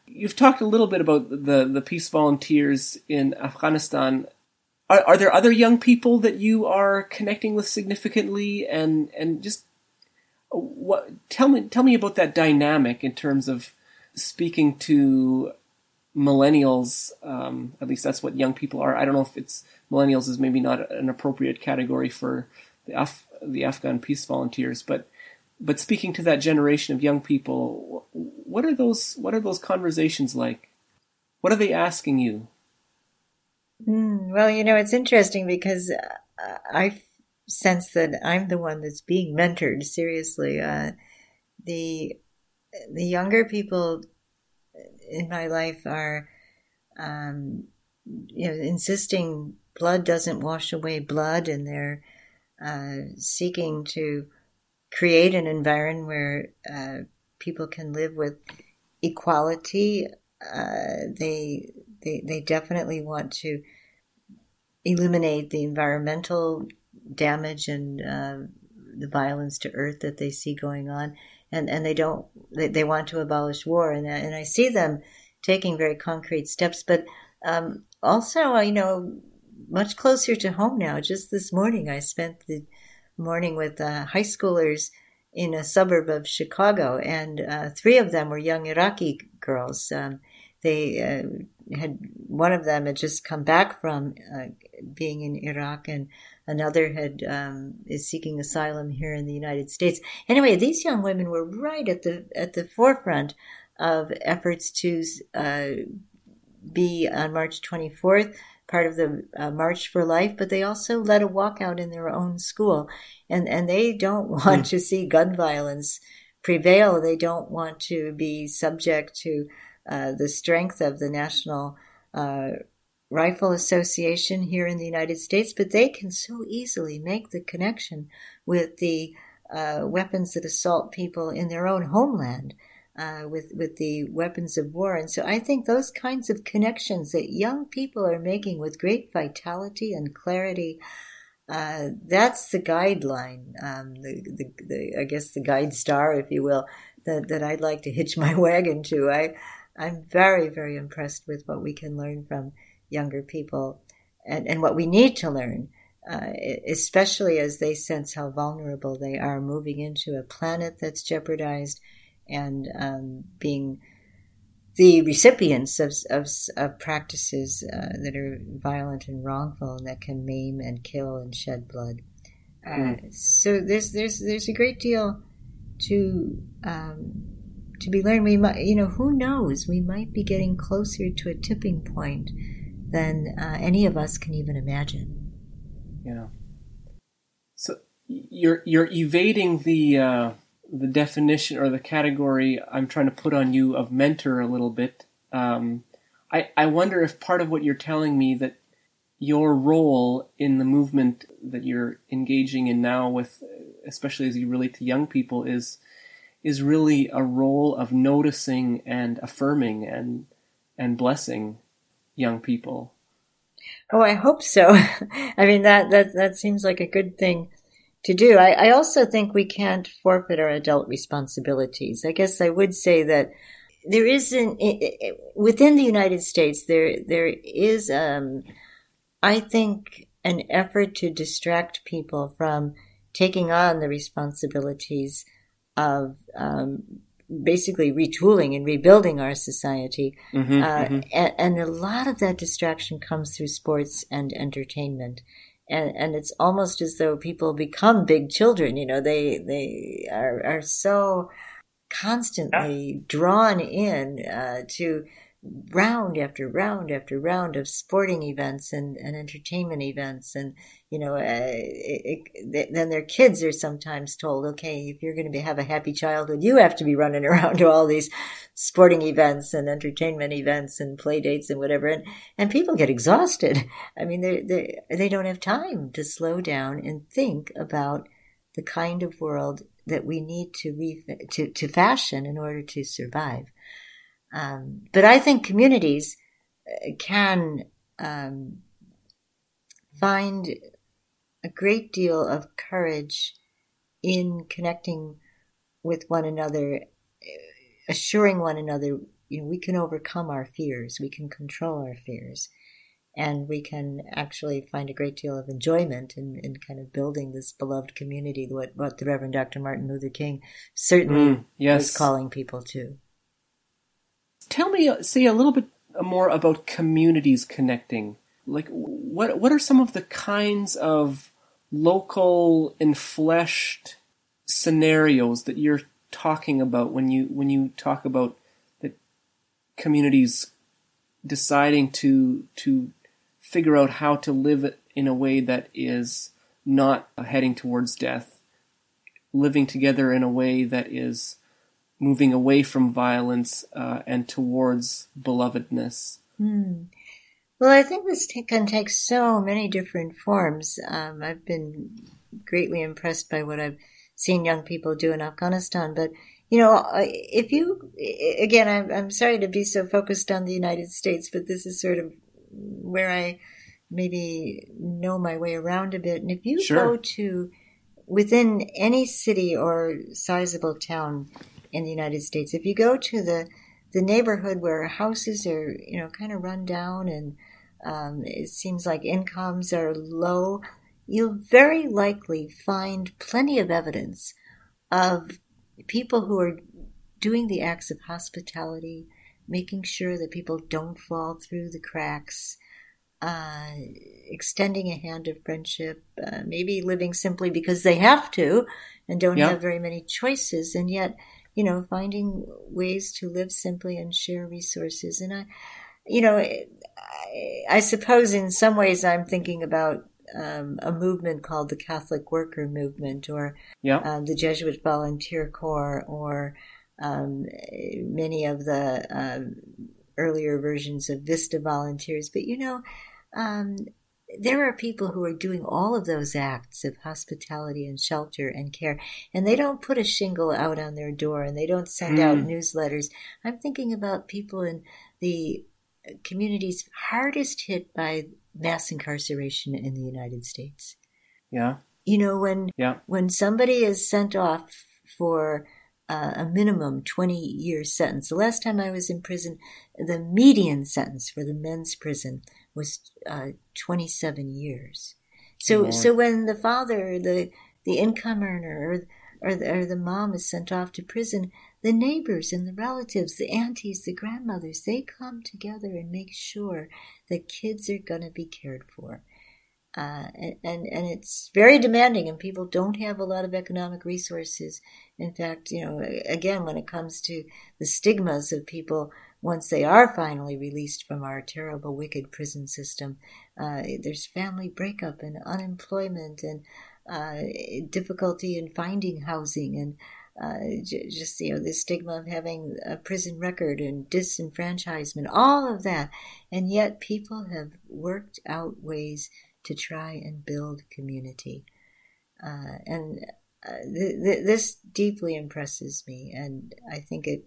You've talked a little bit about the the peace volunteers in Afghanistan. Are, are there other young people that you are connecting with significantly, and and just what tell me tell me about that dynamic in terms of speaking to millennials, um, at least that's what young people are. I don't know if it's millennials is maybe not an appropriate category for the Af- the Afghan peace volunteers, but but speaking to that generation of young people, what are those what are those conversations like? What are they asking you? Mm, well, you know, it's interesting because uh, I sense that I'm the one that's being mentored. Seriously, uh, the the younger people in my life are, um, you know, insisting blood doesn't wash away blood, and they're uh, seeking to create an environment where uh, people can live with equality. Uh, they they they definitely want to eliminate the environmental damage and uh, the violence to earth that they see going on and and they don't they, they want to abolish war. And and I see them taking very concrete steps. But um, also you know much closer to home now. Just this morning I spent the morning with uh, high schoolers in a suburb of Chicago. And uh, three of them were young Iraqi girls. Um, they uh, had one of them had just come back from uh, being in Iraq. And Another had um, is seeking asylum here in the United States. Anyway, these young women were right at the at the forefront of efforts to uh, be on March 24th, part of the uh, March for Life, but they also led a walkout in their own school, and and they don't want mm. to see gun violence prevail. They don't want to be subject to uh, the strength of the national uh, Rifle Association here in the United States, but they can so easily make the connection with the uh, weapons that assault people in their own homeland. Uh, with with the weapons of war, and so I think those kinds of connections that young people are making with great vitality and clarity, uh, that's the guideline, um, the, the, the, I guess the guide star, if you will, that that I'd like to hitch my wagon to. I I'm very very impressed with what we can learn from younger people and, and what we need to learn, uh, especially as they sense how vulnerable they are moving into a planet that's jeopardized and um, being the recipients of, of, of practices uh, that are violent and wrongful and that can maim and kill and shed blood. Uh, hmm. so there's there's there's a great deal to um, to be learned. We might, you know, who knows? We might be getting closer to a tipping point than uh, any of us can even imagine. Yeah. So you're you're evading the uh, the definition or the category I'm trying to put on you of mentor a little bit. Um, I I wonder if part of what you're telling me that your role in the movement that you're engaging in now with especially as you relate to young people is is really a role of noticing and affirming and and blessing young people. Oh, I hope so. I mean, that, that, that seems like a good thing to do. I, I also think we can't forfeit our adult responsibilities. I guess I would say that there isn't, within the United States, there, there is, um, I think, an effort to distract people from taking on the responsibilities of um, basically retooling and rebuilding our society. Mm-hmm, uh, mm-hmm. And, and, a lot of that distraction comes through sports and entertainment. And, and it's almost as though people become big children. You know, they, they are, are so constantly drawn in uh, to round after round after round of sporting events and, and entertainment events. And you know uh, it, it, then their kids are sometimes told okay if you're going to have a happy childhood you have to be running around to all these sporting events and entertainment events and play dates and whatever. And and people get exhausted. I mean they they they don't have time to slow down and think about the kind of world that we need to re- to to fashion in order to survive um, but I think communities uh, can um, find a great deal of courage in connecting with one another, assuring one another, you know, we can overcome our fears, we can control our fears, and we can actually find a great deal of enjoyment in, in kind of building this beloved community, what, what the Reverend Dr. Martin Luther King certainly mm, yes. was calling people to tell me, say a little bit more about communities connecting. Like, what what are some of the kinds of local enfleshed scenarios that you're talking about when you when you talk about the communities deciding to to figure out how to live in a way that is not heading towards death, living together in a way that is moving away from violence uh, and towards belovedness. Hmm. Well, I think this t- can take so many different forms. Um, I've been greatly impressed by what I've seen young people do in Afghanistan, but you know, if you, again, I'm, I'm sorry to be so focused on the United States, but this is sort of where I maybe know my way around a bit. And if you sure. go to within any city or sizable town in the United States, if you go to the the neighborhood where houses are, you know, kind of run down and um, it seems like incomes are low, you'll very likely find plenty of evidence of people who are doing the acts of hospitality, making sure that people don't fall through the cracks, uh, extending a hand of friendship, uh, maybe living simply because they have to and don't have very many choices, and yet, you know, finding ways to live simply and share resources. And I, you know, I, I suppose in some ways I'm thinking about um, a movement called the Catholic Worker Movement or yeah. um, the Jesuit Volunteer Corps or um, many of the um, earlier versions of Vista volunteers. But you know, um, there are people who are doing all of those acts of hospitality and shelter and care, and they don't put a shingle out on their door and they don't send mm. out newsletters. I'm thinking about people in the communities hardest hit by mass incarceration in the United States. Yeah. You know when yeah. when somebody is sent off for uh, a minimum 20 year sentence. The last time I was in prison, the median sentence for the men's prison was uh, 27 years. So, so when the father, the, the income earner, or, or the, or the mom is sent off to prison, the neighbors and the relatives, the aunties, the grandmothers, they come together and make sure that kids are going to be cared for. Uh, and, and, and it's very demanding and people don't have a lot of economic resources. In fact, you know, again, when it comes to the stigmas of people once they are finally released from our terrible, wicked prison system, uh, there's family breakup and unemployment and uh, difficulty in finding housing and uh, just you know the stigma of having a prison record and disenfranchisement, all of that, and yet people have worked out ways to try and build community, uh, and uh, th- th- this deeply impresses me, and I think it,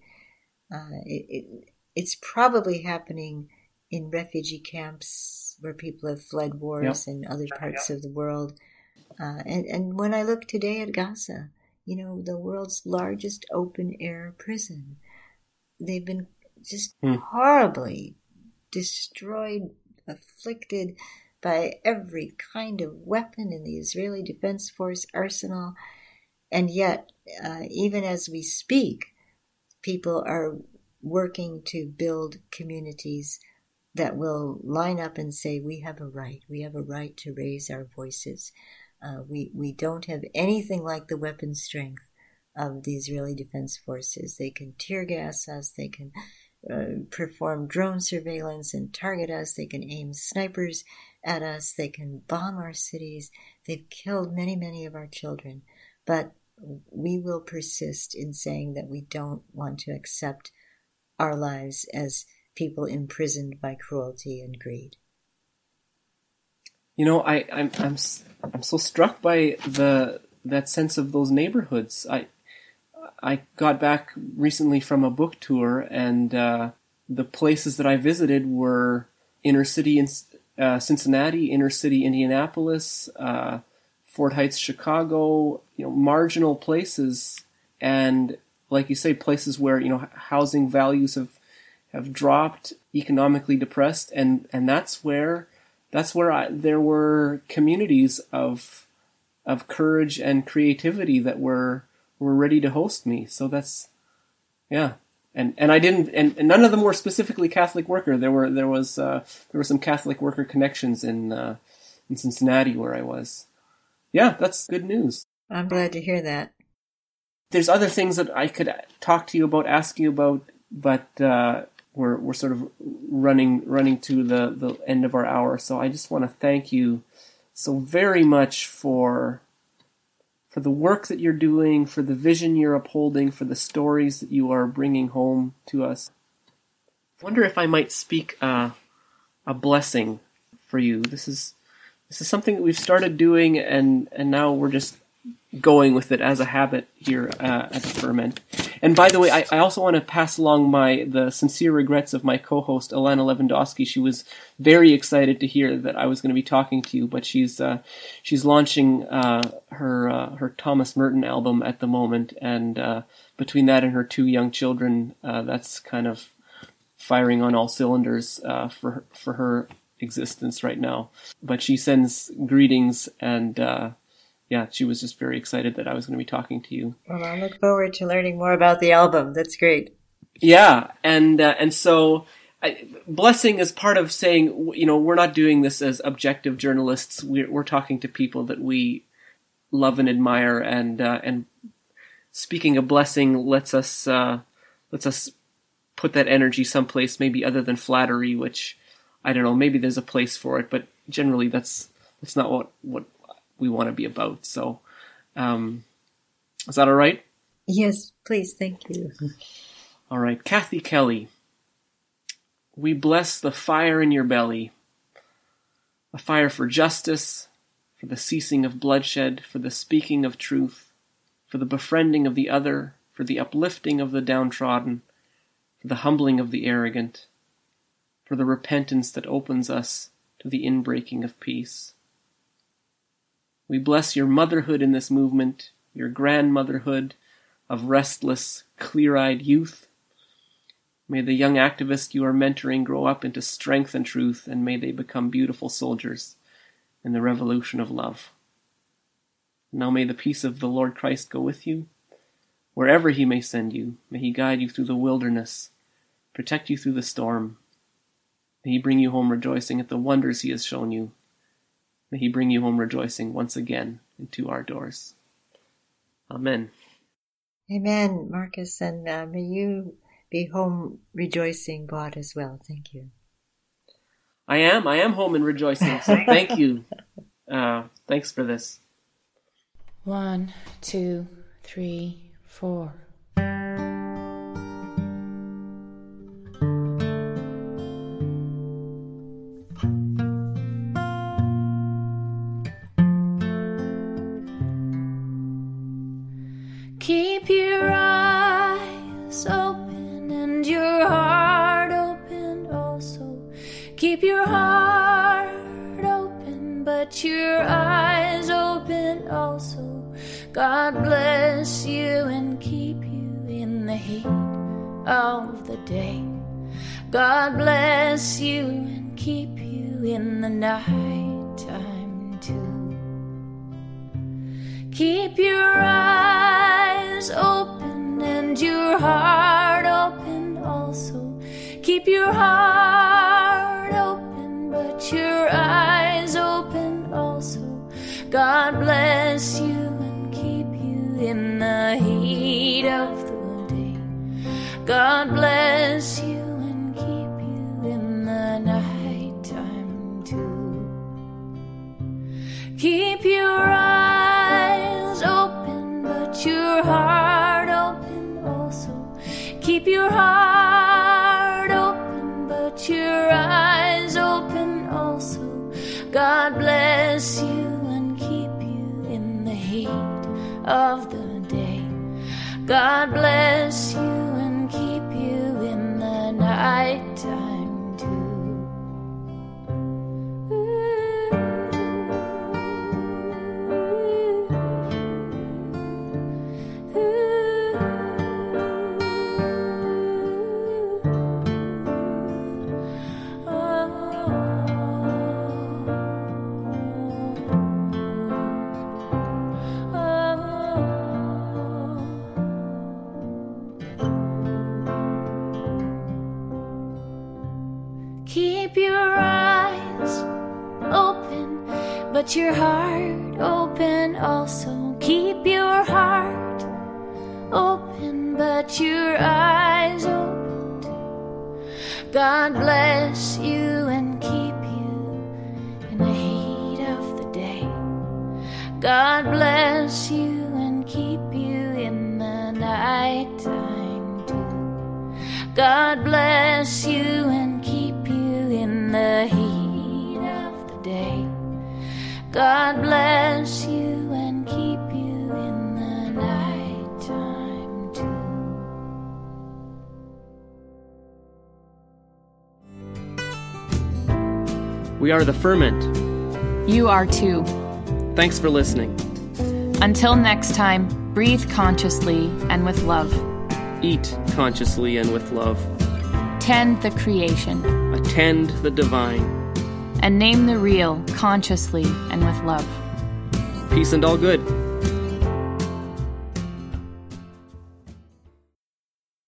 uh, it, it it's probably happening in refugee camps where people have fled wars in other parts of the world. Uh, and, and when I look today at Gaza, you know, the world's largest open air prison. They've been just hmm. horribly destroyed, afflicted by every kind of weapon in the Israeli Defense Force arsenal. And yet, uh, even as we speak, people are working to build communities that will line up and say, we have a right. We have a right to raise our voices. Uh, we, we don't have anything like the weapon strength of the Israeli Defense Forces. They can tear gas us, they can uh, perform drone surveillance and target us, they can aim snipers at us, they can bomb our cities. They've killed many, many of our children. But we will persist in saying that we don't want to accept our lives as people imprisoned by cruelty and greed. You know, I, I'm I'm I'm so struck by the that sense of those neighborhoods. I I got back recently from a book tour, and uh, the places that I visited were inner city in uh, Cincinnati, inner city Indianapolis, uh, Fort Heights, Chicago. You know, marginal places, and like you say, places where you know housing values have have dropped, economically depressed, and and that's where that's where I, there were communities of of courage and creativity that were were ready to host me. So that's yeah, and and I didn't, and, and, none of them were specifically Catholic worker. There were there was uh, there were some Catholic worker connections in uh, in Cincinnati where I was. Yeah, that's good news. I'm glad to hear that. There's other things that I could talk to you about, ask you about, but uh, we're we're sort of running running to the the end of our hour. So I just want to thank you so very much for for the work that you're doing, for the vision you're upholding, for the stories that you are bringing home to us. I wonder if I might speak uh, a blessing for you. This is this is something that we've started doing, and and now we're just going with it as a habit here uh, at the ferment. And by the way, I, I also want to pass along my the sincere regrets of my co-host Alana Levandoski. She was very excited to hear that I was going to be talking to you, but she's uh, she's launching uh, her uh, her Thomas Merton album at the moment, and uh, between that and her two young children, uh, that's kind of firing on all cylinders for for her existence right now. But she sends greetings and yeah, she was just very excited that I was going to be talking to you. Well, I look forward to learning more about the album. That's great. Yeah, and uh, and so I, blessing is part of saying you know we're not doing this as objective journalists. We're, we're talking to people that we love and admire, and uh, and speaking a blessing lets us uh, lets us put that energy someplace maybe other than flattery, which I don't know. Maybe there's a place for it, but generally that's that's not what what we want to be about. So, um, is that all right? Yes, please. Thank you. All right, Kathy Kelly. We bless the fire in your belly, a fire for justice, for the ceasing of bloodshed, for the speaking of truth, for the befriending of the other, for the uplifting of the downtrodden, for the humbling of the arrogant, for the repentance that opens us to the inbreaking of peace. We bless your motherhood in this movement, your grandmotherhood of restless, clear eyed youth. May the young activists you are mentoring grow up into strength and truth, and may they become beautiful soldiers in the revolution of love. Now may the peace of the Lord Christ go with you. Wherever he may send you, may he guide you through the wilderness, protect you through the storm. May he bring you home rejoicing at the wonders he has shown you May he bring you home rejoicing once again into our doors. Amen. Amen, Marcus, and uh, may you be home rejoicing, God, as well. Thank you. I am. I am home and rejoicing. So thank you. Uh, thanks for this. One, two, three, four. Of the day. God bless ferment. You are too. Thanks for listening. Until next time, breathe consciously and with love. Eat consciously and with love. Tend the creation Attend the divine. and name the real consciously and with love. Peace and all good.